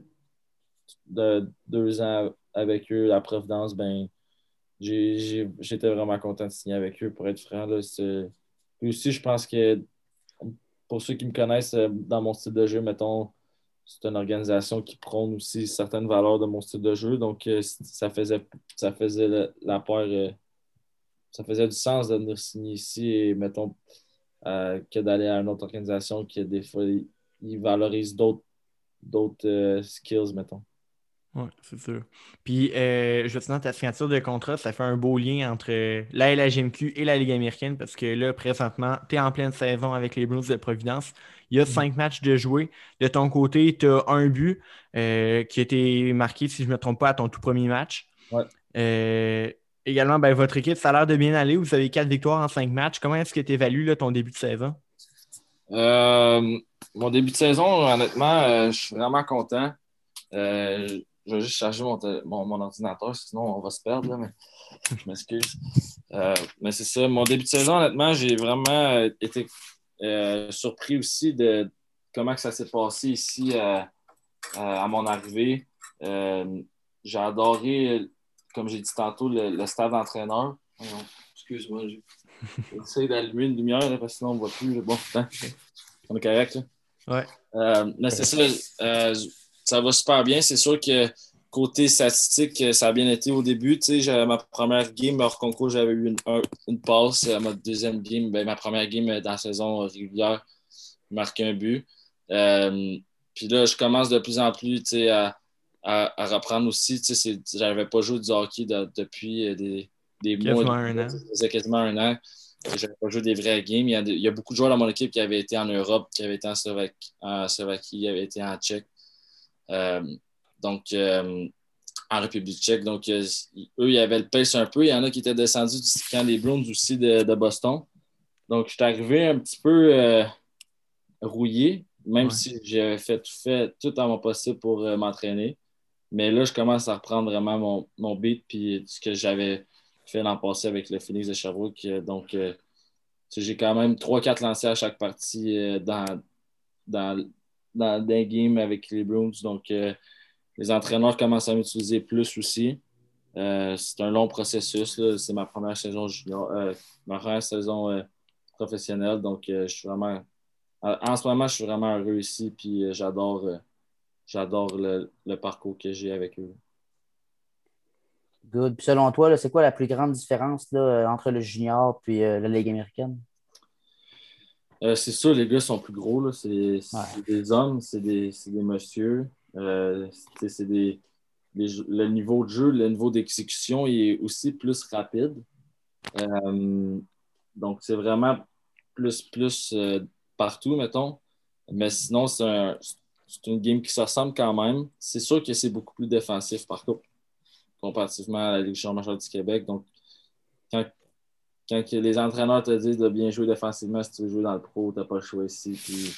de deux ans avec eux la Providence, ben, j'étais vraiment content de signer avec eux, pour être franc. Là, Puis aussi, je pense que pour ceux qui me connaissent euh, dans mon style de jeu, mettons, c'est une organisation qui prône aussi certaines valeurs de mon style de jeu. Donc, euh, ça faisait, ça faisait la, part, euh, ça faisait du sens de venir signer ici et, mettons, que d'aller à une autre organisation qui, des fois, ils valorisent d'autres skills, mettons. Oui, c'est sûr. Puis, euh, te ta signature de contrat, ça fait un beau lien entre la LHMQ et la Ligue américaine parce que là, présentement, tu es en pleine saison avec les Blues de Providence. Il y a mm-hmm. cinq matchs de jouer. De ton côté, tu as un but euh, qui a été marqué, si je ne me trompe pas, à ton tout premier match. Ouais. Euh, également, ben, votre équipe, ça a l'air de bien aller. Vous avez quatre victoires en cinq matchs. Comment est-ce que tu évalues ton début de saison? mon début de saison, honnêtement, je suis vraiment content. Je vais juste charger mon, mon, ordinateur, sinon on va se perdre, mais je m'excuse. Euh, mais c'est ça. Mon début de saison, honnêtement, j'ai vraiment euh, été euh, surpris aussi de comment que ça s'est passé ici à mon arrivée. j'ai adoré, comme j'ai dit tantôt, le, stade d'entraîneur. Excuse-moi, j'essaie d'allumer une lumière parce que sinon on ne voit plus. Bon, on est correct. Ouais. mais c'est ça ça va super bien. C'est sûr que côté statistique, ça a bien été au début. Tu sais, ma première game hors concours, j'avais eu une, passe. Ma deuxième game, ben, ma première game dans la saison régulière, marqué un but. Euh, puis là, je commence de plus en plus tu à, reprendre aussi. Tu sais, j'avais pas joué du hockey depuis euh, des, des mois. Un an. quasiment un an. J'avais pas joué des vrais games. Il y, a, beaucoup de joueurs dans mon équipe qui avaient été en Europe, qui avaient été en Slovaquie, en Slovaquie qui avaient été en Tchèque. Euh, donc, euh, en République tchèque. Donc, euh, eux, ils avaient le pace un peu. Il y en a qui étaient descendus du camp des Browns aussi de, Boston. Donc, je suis arrivé un petit peu rouillé, même si j'avais fait tout, fait tout à mon possible pour m'entraîner. Mais là, je commence à reprendre vraiment mon, mon beat puis ce que j'avais fait l'an passé avec le Phoenix de Sherbrooke. Donc, j'ai quand même 3-4 lancers à chaque partie dans, dans, dans des games avec les Browns. Donc, euh, les entraîneurs commencent à m'utiliser plus aussi. Euh, c'est un long processus. C'est ma première saison euh, ma première saison professionnelle. Donc, je suis vraiment. En ce moment, je suis vraiment heureux ici. Puis j'adore j'adore le, parcours que j'ai avec eux. Good. Puis selon toi, c'est quoi la plus grande différence là, entre le junior et la Ligue américaine? Euh, c'est sûr, les gars sont plus gros. C'est des hommes, c'est des, des messieurs. Euh, c'est des, le niveau de jeu, le niveau d'exécution est aussi plus rapide. Euh, donc, c'est vraiment plus, plus partout, mettons. Mais sinon, c'est un, une game qui se ressemble quand même. C'est sûr que c'est beaucoup plus défensif, par contre, comparativement à la Ligue majeure du Québec. Donc, quand, quand les entraîneurs te disent de bien jouer défensivement, si tu veux jouer dans le pro, tu n'as pas le choix ici. Puis,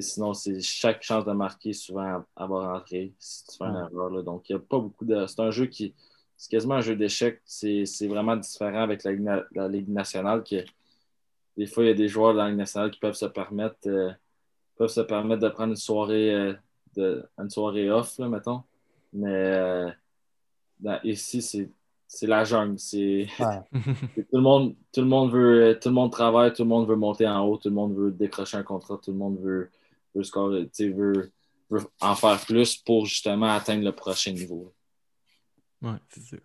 sinon, c'est chaque chance de marquer souvent à, va rentrer si tu fais une erreur. Donc, il n'y a pas beaucoup de. C'est un jeu qui. C'est quasiment un jeu d'échecs. C'est vraiment différent avec la, Ligue nationale. Que, des fois, il y a des joueurs de la Ligue nationale qui peuvent se permettre, euh, peuvent se permettre de prendre une soirée, euh, de, une soirée off, là, mettons. Mais euh, ici, c'est c'est la jungle. C'est tout le monde, tout le monde veut, tout le monde travaille, tout le monde veut monter en haut, tout le monde veut décrocher un contrat, tout le monde veut, veut scorer, veut, veut en faire plus pour justement atteindre le prochain niveau. Oui, c'est sûr.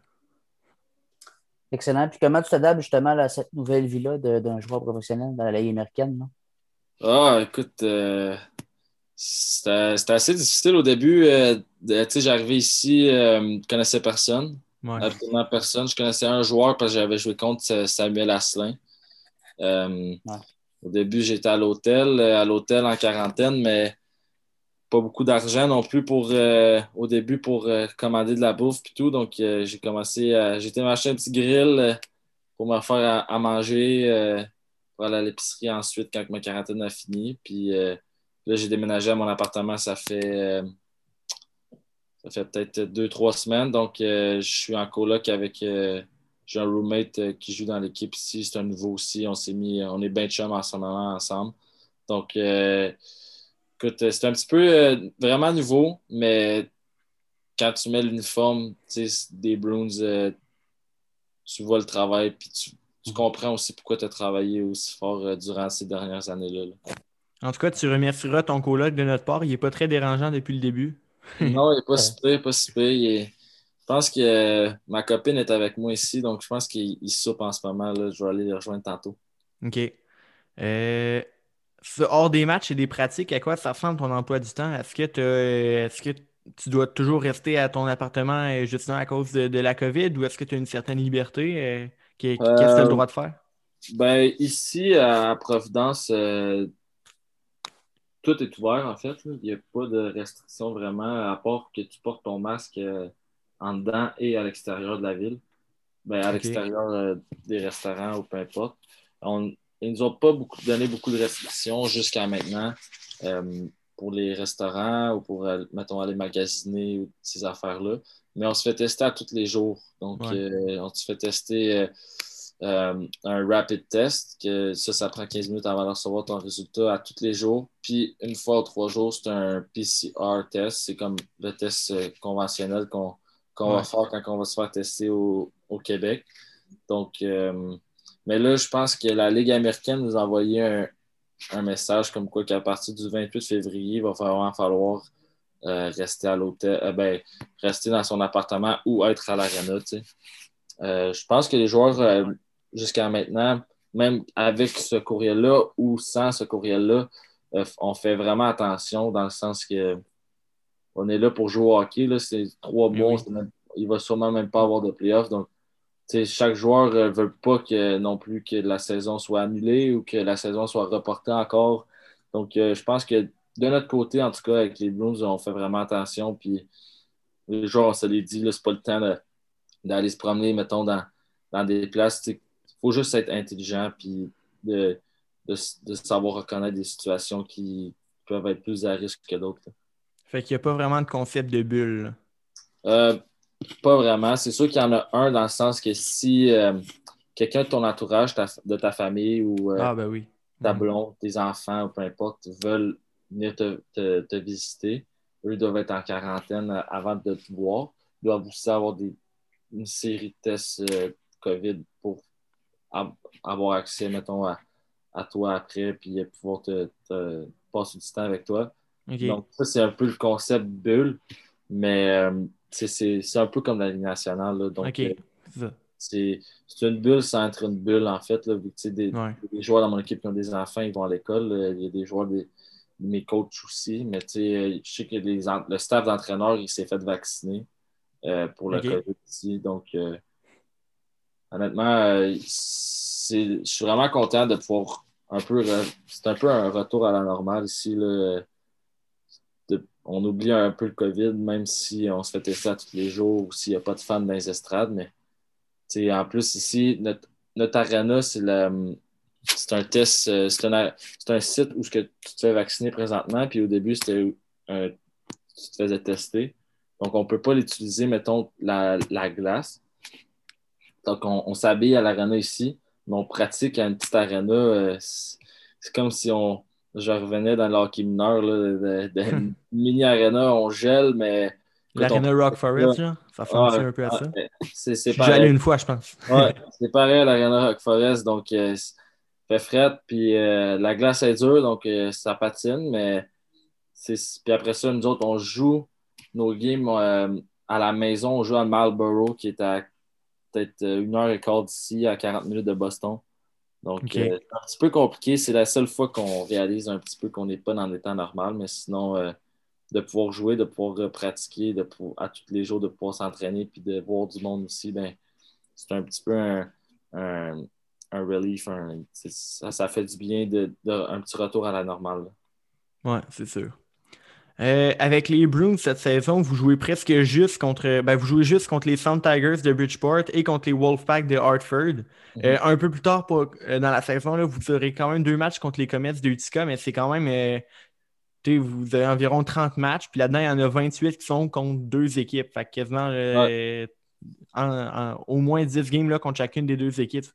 Excellent. Puis comment tu t'adaptes justement à cette nouvelle vie-là d'un joueur professionnel dans la Ligue américaine? Non? Ah, écoute, euh, c'était assez difficile au début. Euh, J'arrivais ici, euh, je ne connaissais personne. Absolument personne. Je connaissais un joueur parce que j'avais joué contre Samuel Asselin. Euh, au début, j'étais à l'hôtel, euh, à l'hôtel en quarantaine, mais pas beaucoup d'argent non plus pour euh, au début pour commander de la bouffe et tout. Donc j'ai commencé à. Été m'acheter un petit grill pour me faire à, manger pour aller à l'épicerie ensuite quand ma quarantaine a fini. Puis là, j'ai déménagé à mon appartement, ça fait ça fait peut-être deux, trois semaines. Donc, euh, je suis en coloc avec. Euh, j'ai un roommate euh, qui joue dans l'équipe ici. C'est un nouveau aussi. On s'est mis. On est bien chum en ce moment ensemble. Donc, écoute, c'est un petit peu vraiment nouveau, mais quand tu mets l'uniforme des Bruins, tu vois le travail puis tu, mm-hmm. comprends aussi pourquoi tu as travaillé aussi fort durant ces dernières années-là. En tout cas, tu remercieras ton coloc de notre part. Il n'est pas très dérangeant depuis le début. non, il n'est pas super, pas super. Je pense que euh, ma copine est avec moi ici, donc je pense qu'il soupe en ce moment. Là. Je vais aller le rejoindre tantôt. OK. Euh, hors des matchs et des pratiques, à quoi ça ressemble ton emploi du temps? Est-ce que tu est-ce que tu dois toujours rester à ton appartement euh, justement à cause de, la COVID ou est-ce que tu as une certaine liberté? Euh, qu'est-ce que tu as le droit de faire? Ben, ici, à Providence, tout est ouvert en fait. Il n'y a pas de restrictions vraiment, à part que tu portes ton masque en dedans et à l'extérieur de la ville. Ben, à l'extérieur des restaurants ou peu importe. On, ils nous ont pas beaucoup, donné beaucoup de restrictions jusqu'à maintenant euh, pour les restaurants ou pour, euh, mettons, aller magasiner ces affaires-là. Mais on se fait tester à tous les jours. Donc, euh, on se fait tester un rapid test, que ça, ça prend 15 minutes avant de recevoir ton résultat à tous les jours. Puis, une fois ou trois jours, c'est un PCR test. C'est comme le test conventionnel qu'on va faire quand on va se faire tester au, au Québec. Donc, mais là, je pense que la Ligue américaine nous a envoyé un, message comme quoi qu'à partir du 28 février, il va vraiment falloir euh, rester à l'hôtel, euh, ben, rester dans son appartement ou être à l'arena. Euh, je pense que les joueurs, jusqu'à maintenant, même avec ce courriel-là ou sans ce courriel-là, on fait vraiment attention dans le sens que on est là pour jouer au hockey. C'est trois mois, il il va sûrement même pas avoir de playoffs. Donc, chaque joueur ne euh, veut pas que non plus que la saison soit annulée ou que la saison soit reportée encore. Donc, euh, je pense que de notre côté, en tout cas, avec les Blues, on fait vraiment attention. Puis les joueurs, on se les dit, c'est pas le temps d'aller se promener, mettons, dans, dans des places. Il faut juste être intelligent puis de, savoir reconnaître des situations qui peuvent être plus à risque que d'autres. Fait qu'il n'y a pas vraiment de concept de bulle. Euh, pas vraiment. C'est sûr qu'il y en a un dans le sens que si euh, quelqu'un de ton entourage, de ta famille ou euh, ah, ben ta mm. blonde, tes enfants ou peu importe, veulent venir te, visiter, eux doivent être en quarantaine avant de te voir. Ils doivent aussi avoir une série de tests euh, COVID pour avoir accès, mettons, à, toi après, puis pouvoir te, passer du temps avec toi. Donc, ça, c'est un peu le concept bulle, mais c'est un peu comme la Ligue nationale. donc, euh, c'est une bulle sans être une bulle, en fait. Là, des, joueurs dans mon équipe qui ont des enfants, ils vont à l'école. Euh, il y a des joueurs, des, mes coachs aussi. Mais euh, je sais que les, le staff d'entraîneur, il s'est fait vacciner pour le COVID ici. Donc, honnêtement, je suis vraiment content de pouvoir un peu. C'est un peu un retour à la normale ici. Là, on oublie un peu le COVID, même si on se fait tester tous les jours ou s'il n'y a pas de fans dans les estrades. Mais en plus, ici, notre, notre arena, c'est un test, euh, c'est un, site où tu te fais vacciner présentement. Puis au début, c'était tu te faisais tester. Donc, on ne peut pas l'utiliser, mettons, la, glace. Donc, on, s'habille à l'arena ici, mais on pratique à une petite arena. Euh, c'est comme si on, je revenais dans l'hockey mineur, là, de, mini-arena, on gèle, mais. L'arena Rock Forest, genre, ça fonctionne un peu à ça. C'est allé une fois, je pense. ouais, c'est pareil à l'Arena Rock Forest, donc euh, fait fret, puis euh, la glace est dure, donc euh, ça patine, mais puis après ça, nous autres, on joue nos games à la maison, on joue à Marlborough, qui est à peut-être une heure et quart d'ici, à 40 minutes de Boston. Donc, euh, c'est un petit peu compliqué. C'est la seule fois qu'on réalise un petit peu qu'on n'est pas dans les temps normal, mais sinon, euh, de pouvoir jouer, de pouvoir pratiquer, de à tous les jours, de pouvoir s'entraîner, puis de voir du monde aussi, ben, c'est un petit peu un, un, relief. ça, fait du bien de, un petit retour à la normale. Oui, c'est sûr. Euh, avec les Bruins cette saison, vous jouez presque juste contre. Ben, vous jouez juste contre les Sound Tigers de Bridgeport et contre les Wolfpack de Hartford. Mhm. Euh, un peu plus tard euh, dans la saison, là, vous aurez quand même deux matchs contre les Comets de Utica, mais c'est quand même. vous avez environ 30 matchs, puis là-dedans, il y en a 28 qui sont contre deux équipes. Fait quasiment au moins 10 games là, contre chacune des deux équipes.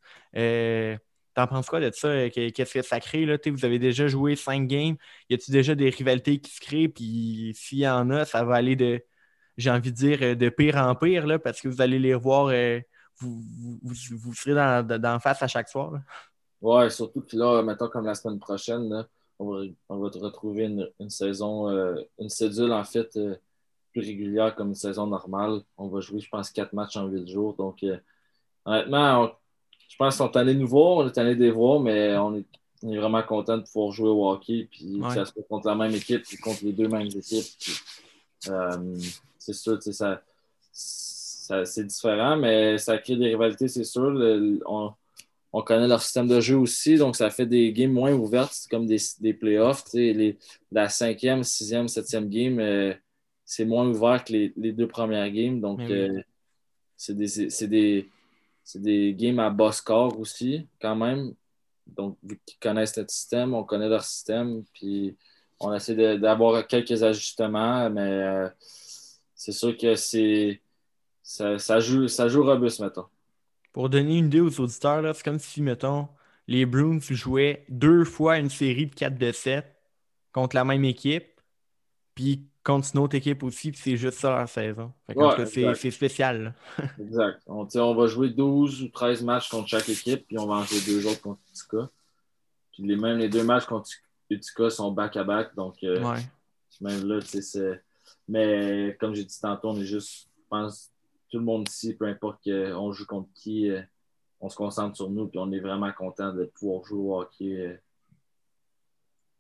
T'en penses quoi de ça? Euh, qu'est-ce que ça crée? Là? Vous avez déjà joué cinq games. Y a-t-il déjà des rivalités qui se créent? Puis s'il y en a, ça va aller de, j'ai envie de dire, euh, de pire en pire, là, parce que vous allez les revoir, euh, vous, vous, serez dans, face à chaque soir. Oui, surtout que là, mettons comme la semaine prochaine, on, va, on, va, retrouver une, saison, une cédule en fait plus régulière comme une saison normale. On va jouer, je pense, quatre matchs en huit jours. Donc, honnêtement, on, je pense qu'ils sont allés nous voir, on est allés les voir, mais on est, vraiment content de pouvoir jouer au hockey. Puis ça se fait contre la même équipe, puis contre les deux mêmes équipes. Euh, c'est sûr, ça, ça c'est différent, mais ça crée des rivalités, c'est sûr. on, on, connaît leur système de jeu aussi, donc ça fait des games moins ouvertes, comme des, des playoffs. Les, la cinquième, sixième, septième game, euh, c'est moins ouvert que les, les, deux premières games. Donc, euh, c'est des, des, des, games à bas score aussi, quand même. Donc, vu qu'ils connaissent notre système, on connaît leur système, puis on essaie d'avoir quelques ajustements, mais euh, c'est sûr que c'est ça, joue, ça joue robuste, mettons. Pour donner une idée aux auditeurs, c'est comme si, mettons, les Bruins jouaient deux fois une série de 4 de 7 contre la même équipe, puis contre une autre équipe aussi, puis c'est juste ça la saison. c'est spécial. exact. On, on, va jouer 12 ou 13 matchs contre chaque équipe, puis on va en jouer deux autres contre Utica. Puis les, même les deux matchs contre Utica sont back-à-back, donc euh, même là, c'est. Mais comme j'ai dit tantôt, on est juste, je pense, tout le monde ici, peu importe qu'on joue contre qui, euh, on se concentre sur nous, puis on est vraiment content de pouvoir jouer au hockey euh,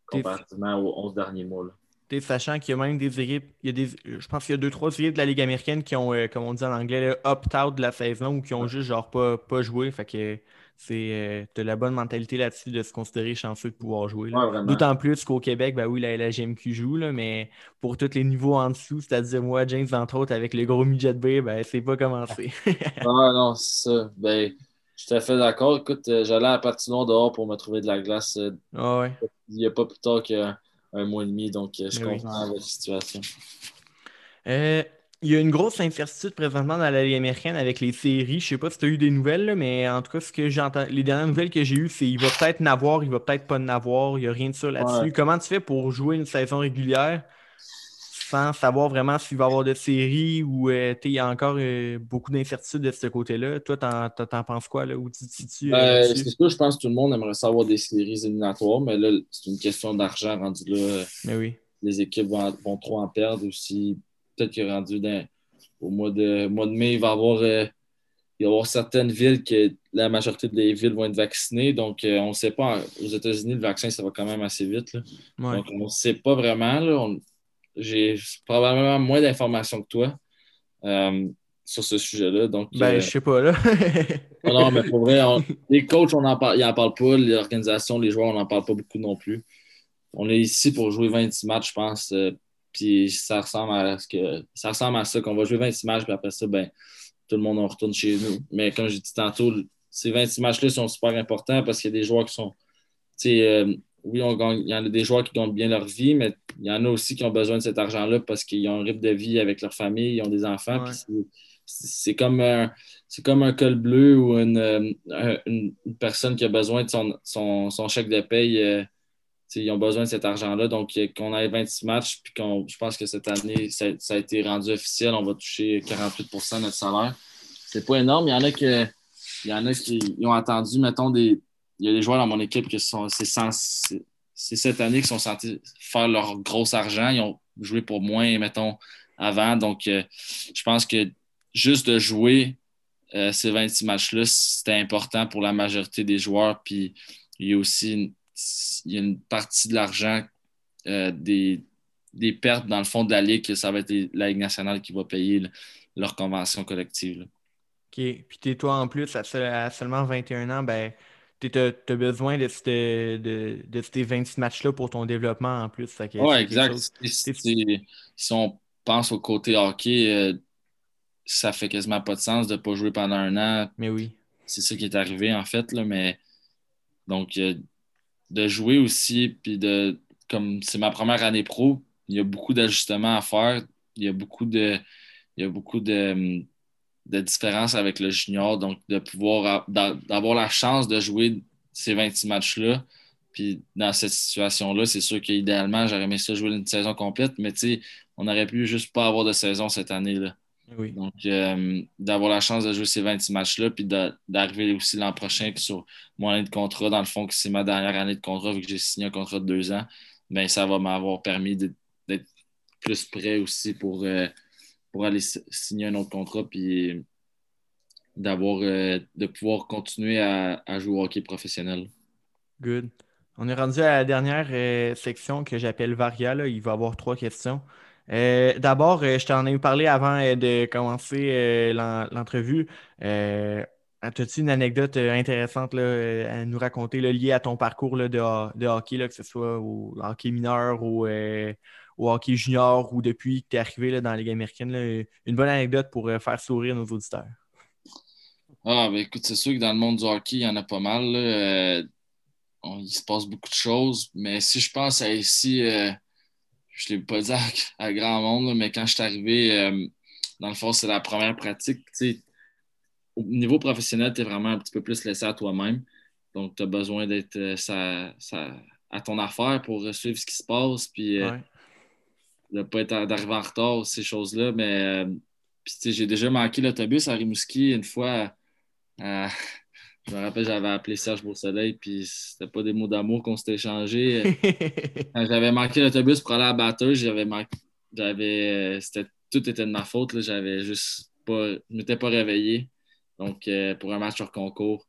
comparativement aux 11 derniers mois. Là sachant qu'il y a même des équipes, il y a des, je pense qu'il y a deux, trois équipes de la Ligue américaine qui ont, euh, comme on dit en anglais, opt-out de la saison ou qui ont juste genre pas, pas joué. Fait que c'est euh, de la bonne mentalité là-dessus de se considérer chanceux de pouvoir jouer. D'autant plus qu'au Québec, ben oui, la LGMQ joue, là, mais pour tous les niveaux en dessous, c'est-à-dire moi, James, entre autres, avec le gros midget B, ben c'est pas commencé. ah non, c'est ça. Ben, je suis tout à fait d'accord. Écoute, euh, j'allais à la patinoire dehors pour me trouver de la glace. Ah il n'y a pas plus tard que un mois et demi. Donc, euh, je comprends la situation. Euh, il y a une grosse incertitude présentement dans la Ligue américaine avec les séries. Je ne sais pas si tu as eu des nouvelles, mais en tout cas, ce que j'entends, les dernières nouvelles que j'ai eues, c'est qu'il va peut-être n'avoir, il va peut-être pas n'avoir. Il n'y a rien de ça là-dessus. Comment tu fais pour jouer une saison régulière? Sans savoir vraiment s'il va y avoir de séries ou euh, il y a encore euh, beaucoup d'incertitudes de ce côté-là. Toi, t'en, penses quoi? Là? Où tu euh, c'est sûr, je pense que tout le monde aimerait savoir des séries éliminatoires, mais là, c'est une question d'argent rendu là. Mais oui. Les équipes vont, trop en perdre aussi. Peut-être que rendu au mois de, mois de mai, il va y avoir, il va avoir certaines villes que la majorité des villes vont être vaccinées. Donc, on ne sait pas. Aux États-Unis, le vaccin, ça va quand même assez vite. Donc, on ne sait pas vraiment. Là j'ai probablement moins d'informations que toi euh, sur ce sujet-là. Donc, ben, euh, je sais pas, là. non, mais pour vrai, les coachs, on en parle, ils n'en parlent pas. L'organisation, les joueurs, on n'en parle pas beaucoup non plus. On est ici pour jouer 26 matchs, je pense. Euh, puis ça ressemble à ce que ça ressemble à ça qu'on va jouer 26 matchs, puis après ça, ben, tout le monde on retourne chez nous. Mais comme j'ai dit tantôt, ces 26 matchs-là sont super importants parce qu'il y a des joueurs qui sont oui, il y en a des joueurs qui gagnent bien leur vie, mais il y en a aussi qui ont besoin de cet argent-là parce qu'ils ont un rythme de vie avec leur famille, ils ont des enfants. C'est comme, un, comme un col bleu ou une, une, personne qui a besoin de son, son, chèque de paye. Euh, ils ont besoin de cet argent-là. Donc, euh, qu'on ait 26 matchs, puis qu'on, je pense que cette année, ça, a été rendu officiel, on va toucher 48% de notre salaire. C'est pas énorme. Il y en a, que, il y en a qui ont attendu, mettons, des, il y a des joueurs dans mon équipe qui sont. C'est cette année qu'ils sont sentis faire leur gros argent. Ils ont joué pour moins, mettons, avant. Donc, euh, je pense que juste de jouer euh, ces 26 matchs-là, c'était important pour la majorité des joueurs. Puis, il y a aussi une, il y a une partie de l'argent euh, des, des, pertes dans le fond de la Ligue, que ça va être la Ligue nationale qui va payer leur convention collective. OK. Puis, toi, en plus, à, seulement 21 ans, ben tu as, besoin de, ces 26 matchs-là pour ton développement en plus. Oui, exact. Si, on pense au côté hockey, euh, ça fait quasiment pas de sens de ne pas jouer pendant un an. Mais oui. C'est ça qui est arrivé en fait. Là, mais donc, euh, de jouer aussi, puis de comme c'est ma première année pro, il y a beaucoup d'ajustements à faire. Il y a beaucoup de. Il y a beaucoup de hum, de différence avec le junior. Donc, de pouvoir d'avoir la chance de jouer ces 26 matchs-là. Puis dans cette situation-là, c'est sûr qu'idéalement, j'aurais aimé ça jouer une saison complète, mais tu sais, on aurait pu juste pas avoir de saison cette année-là. Donc, euh, d'avoir la chance de jouer ces 26 matchs-là, puis d'arriver aussi l'an prochain sur mon année de contrat, dans le fond, que c'est ma dernière année de contrat, vu que j'ai signé un contrat de deux ans, bien, ça va m'avoir permis d'être plus prêt aussi pour, euh, pour aller signer un autre contrat puis d'avoir euh, de pouvoir continuer à, jouer au hockey professionnel. Good. On est rendu à la dernière euh, section que j'appelle Varia. Il va y avoir trois questions. D'abord, je t'en ai parlé avant de commencer l'entrevue. As-tu une anecdote intéressante là, à nous raconter liée à ton parcours là, de, hockey, là, que ce soit au hockey mineur ou au hockey junior ou depuis que tu es arrivé dans la Ligue américaine? une bonne anecdote pour faire sourire nos auditeurs. Ah, ben écoute, c'est sûr que dans le monde du hockey, il y en a pas mal. Euh, il se passe beaucoup de choses, mais si je pense à ici, euh, je ne l'ai pas dit à, grand monde, mais quand je suis arrivé, euh, dans le fond, c'est la première pratique. Au niveau professionnel, tu es vraiment un petit peu plus laissé à toi-même. Donc, tu as besoin d'être à ton affaire pour suivre ce qui se passe. Puis, de pas être d'arriver en retard, ces choses-là. Mais j'ai déjà manqué l'autobus à Rimouski une fois euh, je me rappelle, j'avais appelé Serge Beausoleil, puis c'était pas des mots d'amour qu'on s'était échangés. j'avais manqué l'autobus pour aller à la batteuse, j'avais manqué. J'avais. Tout était de ma faute. J'avais juste pas. Je m'étais pas réveillé. Donc, euh, pour un match sur concours.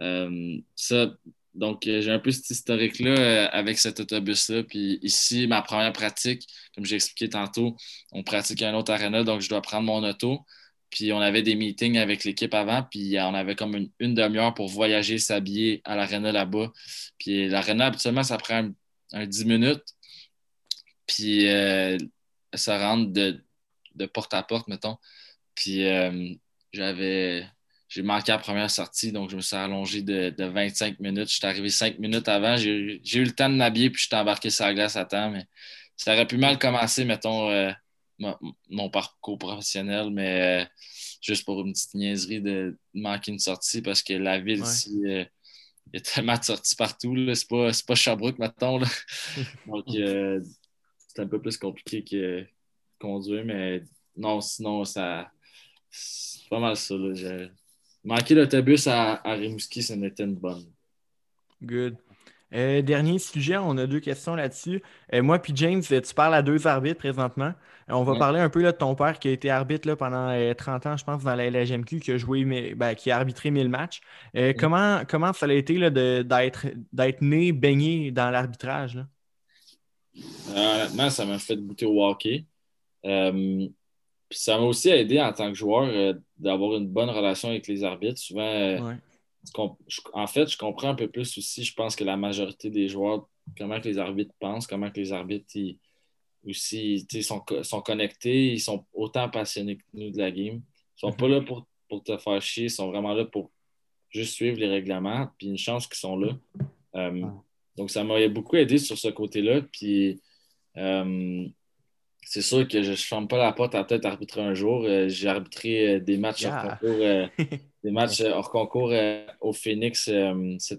Euh, ça, donc, j'ai un peu cet historique-là avec cet autobus-là. Puis ici, ma première pratique, comme j'ai expliqué tantôt, on pratique un autre arena, donc je dois prendre mon auto. Puis on avait des meetings avec l'équipe avant, puis on avait comme une, demi-heure pour voyager, s'habiller à l'aréna là-bas. Puis l'aréna, habituellement, ça prend un, 10 minutes. Puis euh, ça rentre de, porte à porte, mettons. Puis euh, j'avais. J'ai manqué la première sortie, donc je me suis allongé de, 25 minutes. Je suis arrivé 5 minutes avant. J'ai eu le temps de m'habiller, puis je suis embarqué sur la glace à temps, mais ça aurait pu mal commencer, mettons. Euh, mon, parcours professionnel, mais euh, juste pour une petite niaiserie de manquer une sortie parce que la ville ici, euh, il y a tellement de sorties partout. C'est pas, pas Sherbrooke, mettons. Donc, euh, c'est un peu plus compliqué que conduire, mais non, sinon, ça. C'est pas mal ça. Manquer l'autobus à, à Rimouski, ça n'était une bonne. Good. Euh, dernier sujet, on a deux questions là-dessus. Euh, moi puis James, tu parles à deux arbitres présentement. Euh, on va parler un peu là, de ton père qui a été arbitre là, pendant 30 ans, je pense, dans la LGMQ, qui a joué, ben, qui a arbitré 1000 matchs. comment, comment ça a été d'être né, baigné dans l'arbitrage? honnêtement, ça m'a fait goûter au hockey. Puis ça m'a aussi aidé en tant que joueur d'avoir une bonne relation avec les arbitres. Souvent, en fait, je comprends un peu plus aussi, je pense que la majorité des joueurs, comment que les arbitres pensent, comment que les arbitres aussi sont, sont connectés, ils sont autant passionnés que nous de la game. Ils sont pas là pour, te faire chier, ils sont vraiment là pour juste suivre les règlements, puis une chance qu'ils sont là. Euh, donc, ça m'a beaucoup aidé sur ce côté-là. Puis, euh, c'est sûr que je ne ferme pas la porte à peut-être arbitrer un jour. Euh, j'ai arbitré des matchs hors concours, des matchs hors concours au Phoenix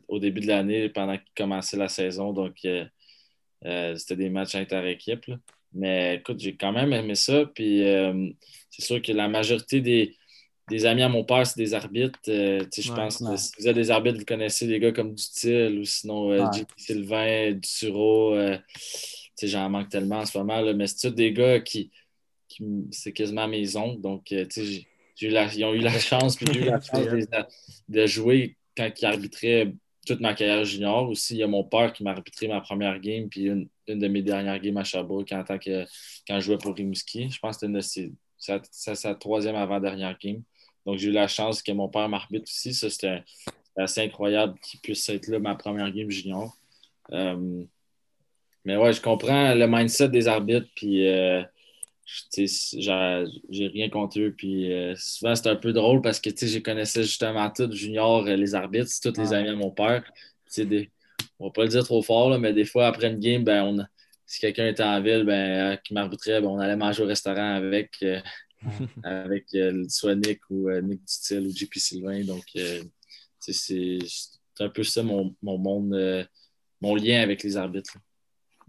au début de l'année pendant qu'il commençait la saison. Donc, c'était des matchs inter-équipe. Mais écoute, j'ai quand même aimé ça. Puis euh, c'est sûr que la majorité des, amis à mon père, c'est des arbitres. Euh, je pense que si vous êtes des arbitres, vous connaissez des gars comme Dutil ou sinon euh, JP Sylvain, Duturo. J'en manque tellement en ce moment. mais c'est des gars qui, c'est quasiment mes oncles. Donc, ils ont eu la chance, puis j'ai eu la chance de, de, jouer quand ils arbitraient toute ma carrière junior. Aussi, il y a mon père qui m'a arbitré ma première game, puis une, de mes dernières games à Sherbrooke en tant que, quand je jouais pour Rimouski. Je pense que c'était sa, troisième avant-dernière game. Donc, j'ai eu la chance que mon père m'arbitre aussi. Ça, c'était assez incroyable qu'il puisse être là ma première game junior. Euh, mais ouais, je comprends le mindset des arbitres, puis euh, j'ai rien contre eux. Puis euh, souvent, c'est un peu drôle parce que je connaissais justement tous junior, euh, les arbitres, c'est tous les amis à mon père. Des, on va pas le dire trop fort, mais des fois, après une game, ben, on, si quelqu'un était en ville ben, euh, qui m'arbitrait, ben, on allait manger au restaurant avec, avec soit Nick ou Nick Dutil ou JP Sylvain. Donc, c'est un peu ça mon, mon monde, mon lien avec les arbitres.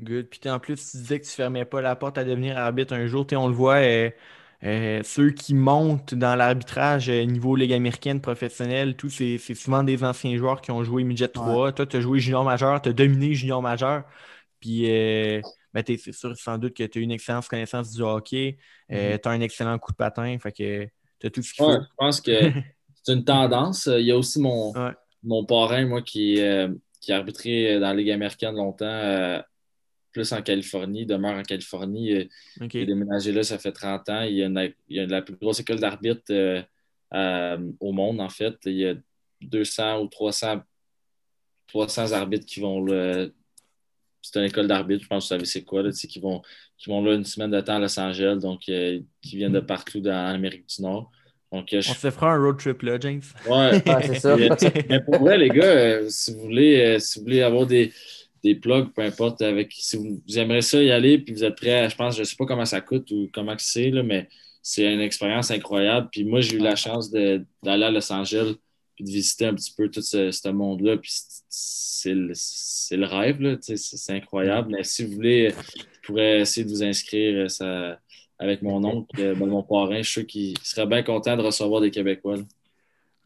Good. Puis en plus, tu disais que tu ne fermais pas la porte à devenir arbitre un jour. On le voit, euh, euh, ceux qui montent dans l'arbitrage euh, niveau Ligue américaine professionnelle, tout, c'est souvent des anciens joueurs qui ont joué Midget 3. Toi, tu as joué junior majeur, tu as dominé junior majeur. Puis ben, c'est sûr sans doute que tu as une excellente connaissance du hockey. Mm-hmm. Tu as un excellent coup de patin. Fait que tu as tout ce qu'il faut. Je pense que c'est une tendance. Il y a aussi mon, mon parrain, moi, qui, qui a arbitré dans la Ligue américaine longtemps plus en Californie, demeure en Californie. Il est déménagé là, ça fait 30 ans. Il y a, il a la plus grosse école d'arbitre au monde, en fait. Il y a 200 ou 300, 300 arbitres qui vont là. C'est une école d'arbitre, je pense que vous savez c'est quoi, là, qui, vont, qui vont là une semaine de temps à Los Angeles, donc qui viennent de partout dans l'Amérique du Nord. Donc, On se fera un road trip là, James. Ouais, c'est ça. mais pour vrai, les gars, si, vous voulez, si vous voulez avoir des, des plugs, peu importe, avec, si vous, aimeriez ça y aller, puis vous êtes prêt, je pense, je ne sais pas comment ça coûte ou comment c'est, mais c'est une expérience incroyable. Puis moi, j'ai eu la chance d'aller à Los Angeles puis de visiter un petit peu tout ce, monde-là. Puis c'est le, le, rêve, c'est incroyable. Mais si vous voulez, je pourrais essayer de vous inscrire ça, avec mon oncle, euh, ben, mon parrain. Je suis sûr qu'il serait bien content de recevoir des Québécois.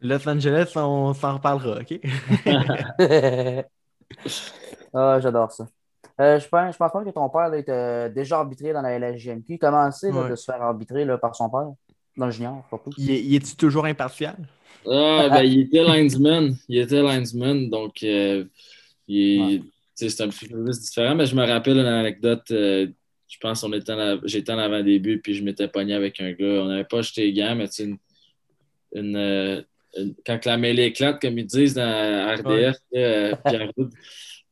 Los Angeles, on s'en reparlera, OK? Ah, j'adore ça. Euh, je, pense, je pense pas que ton père était déjà arbitré dans la LSGMQ. Il commençait de se faire arbitrer là, par son père, dans le junior, surtout. Il, est-tu toujours impartial? Ah, ben, il était linesman. Il était linesman, donc euh, c'est un petit peu plus différent. Mais je me rappelle une anecdote. Euh, je pense était j'étais en avant-début, puis je m'étais pogné avec un gars. On n'avait pas jeté les gants, mais une, une, quand la mêlée éclate, comme ils disent dans RDF, Pierre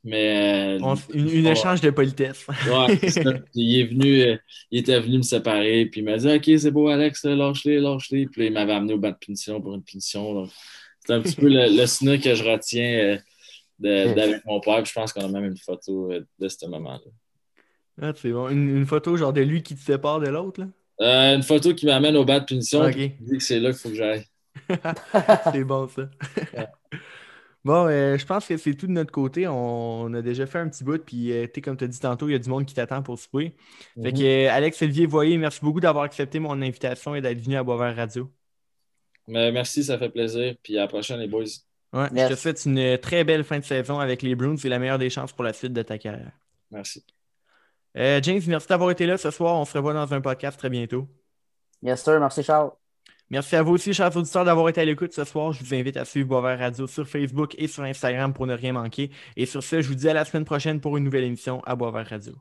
mais. Euh, une, échange de politesse. ouais, Il est venu, euh, il était venu me séparer, puis il m'a dit Ok, c'est beau, Alex, lâche-les, lâche-les. Puis il m'avait amené au bas de punition pour une punition. C'est un petit peu le, le que je retiens euh, d'avec mon père. Puis je pense qu'on a même une photo de ce moment-là. Ah, c'est bon. Une, photo genre de lui qui te sépare de l'autre, là? une photo qui m'amène au bas de punition. Ok. dit que c'est là qu'il faut que j'aille. c'est bon, ça. Bon, euh, je pense que c'est tout de notre côté. On, a déjà fait un petit bout, puis euh, comme tu as dit tantôt, il y a du monde qui t'attend pour souper. Fait que, mhm. euh, Alex Olivier Voyer, merci beaucoup d'avoir accepté mon invitation et d'être venu à Boisvert Radio. merci, ça fait plaisir. Puis à la prochaine, les boys. Ouais, je te souhaite une très belle fin de saison avec les Bruins et la meilleure des chances pour la suite de ta carrière. Merci. James, merci d'avoir été là ce soir. On se revoit dans un podcast très bientôt. Yes, sir. Merci, Charles. Merci à vous aussi, chers auditeurs, d'avoir été à l'écoute ce soir. Je vous invite à suivre Boisvert Radio sur Facebook et sur Instagram pour ne rien manquer. Et sur ce, je vous dis à la semaine prochaine pour une nouvelle émission à Boisvert Radio.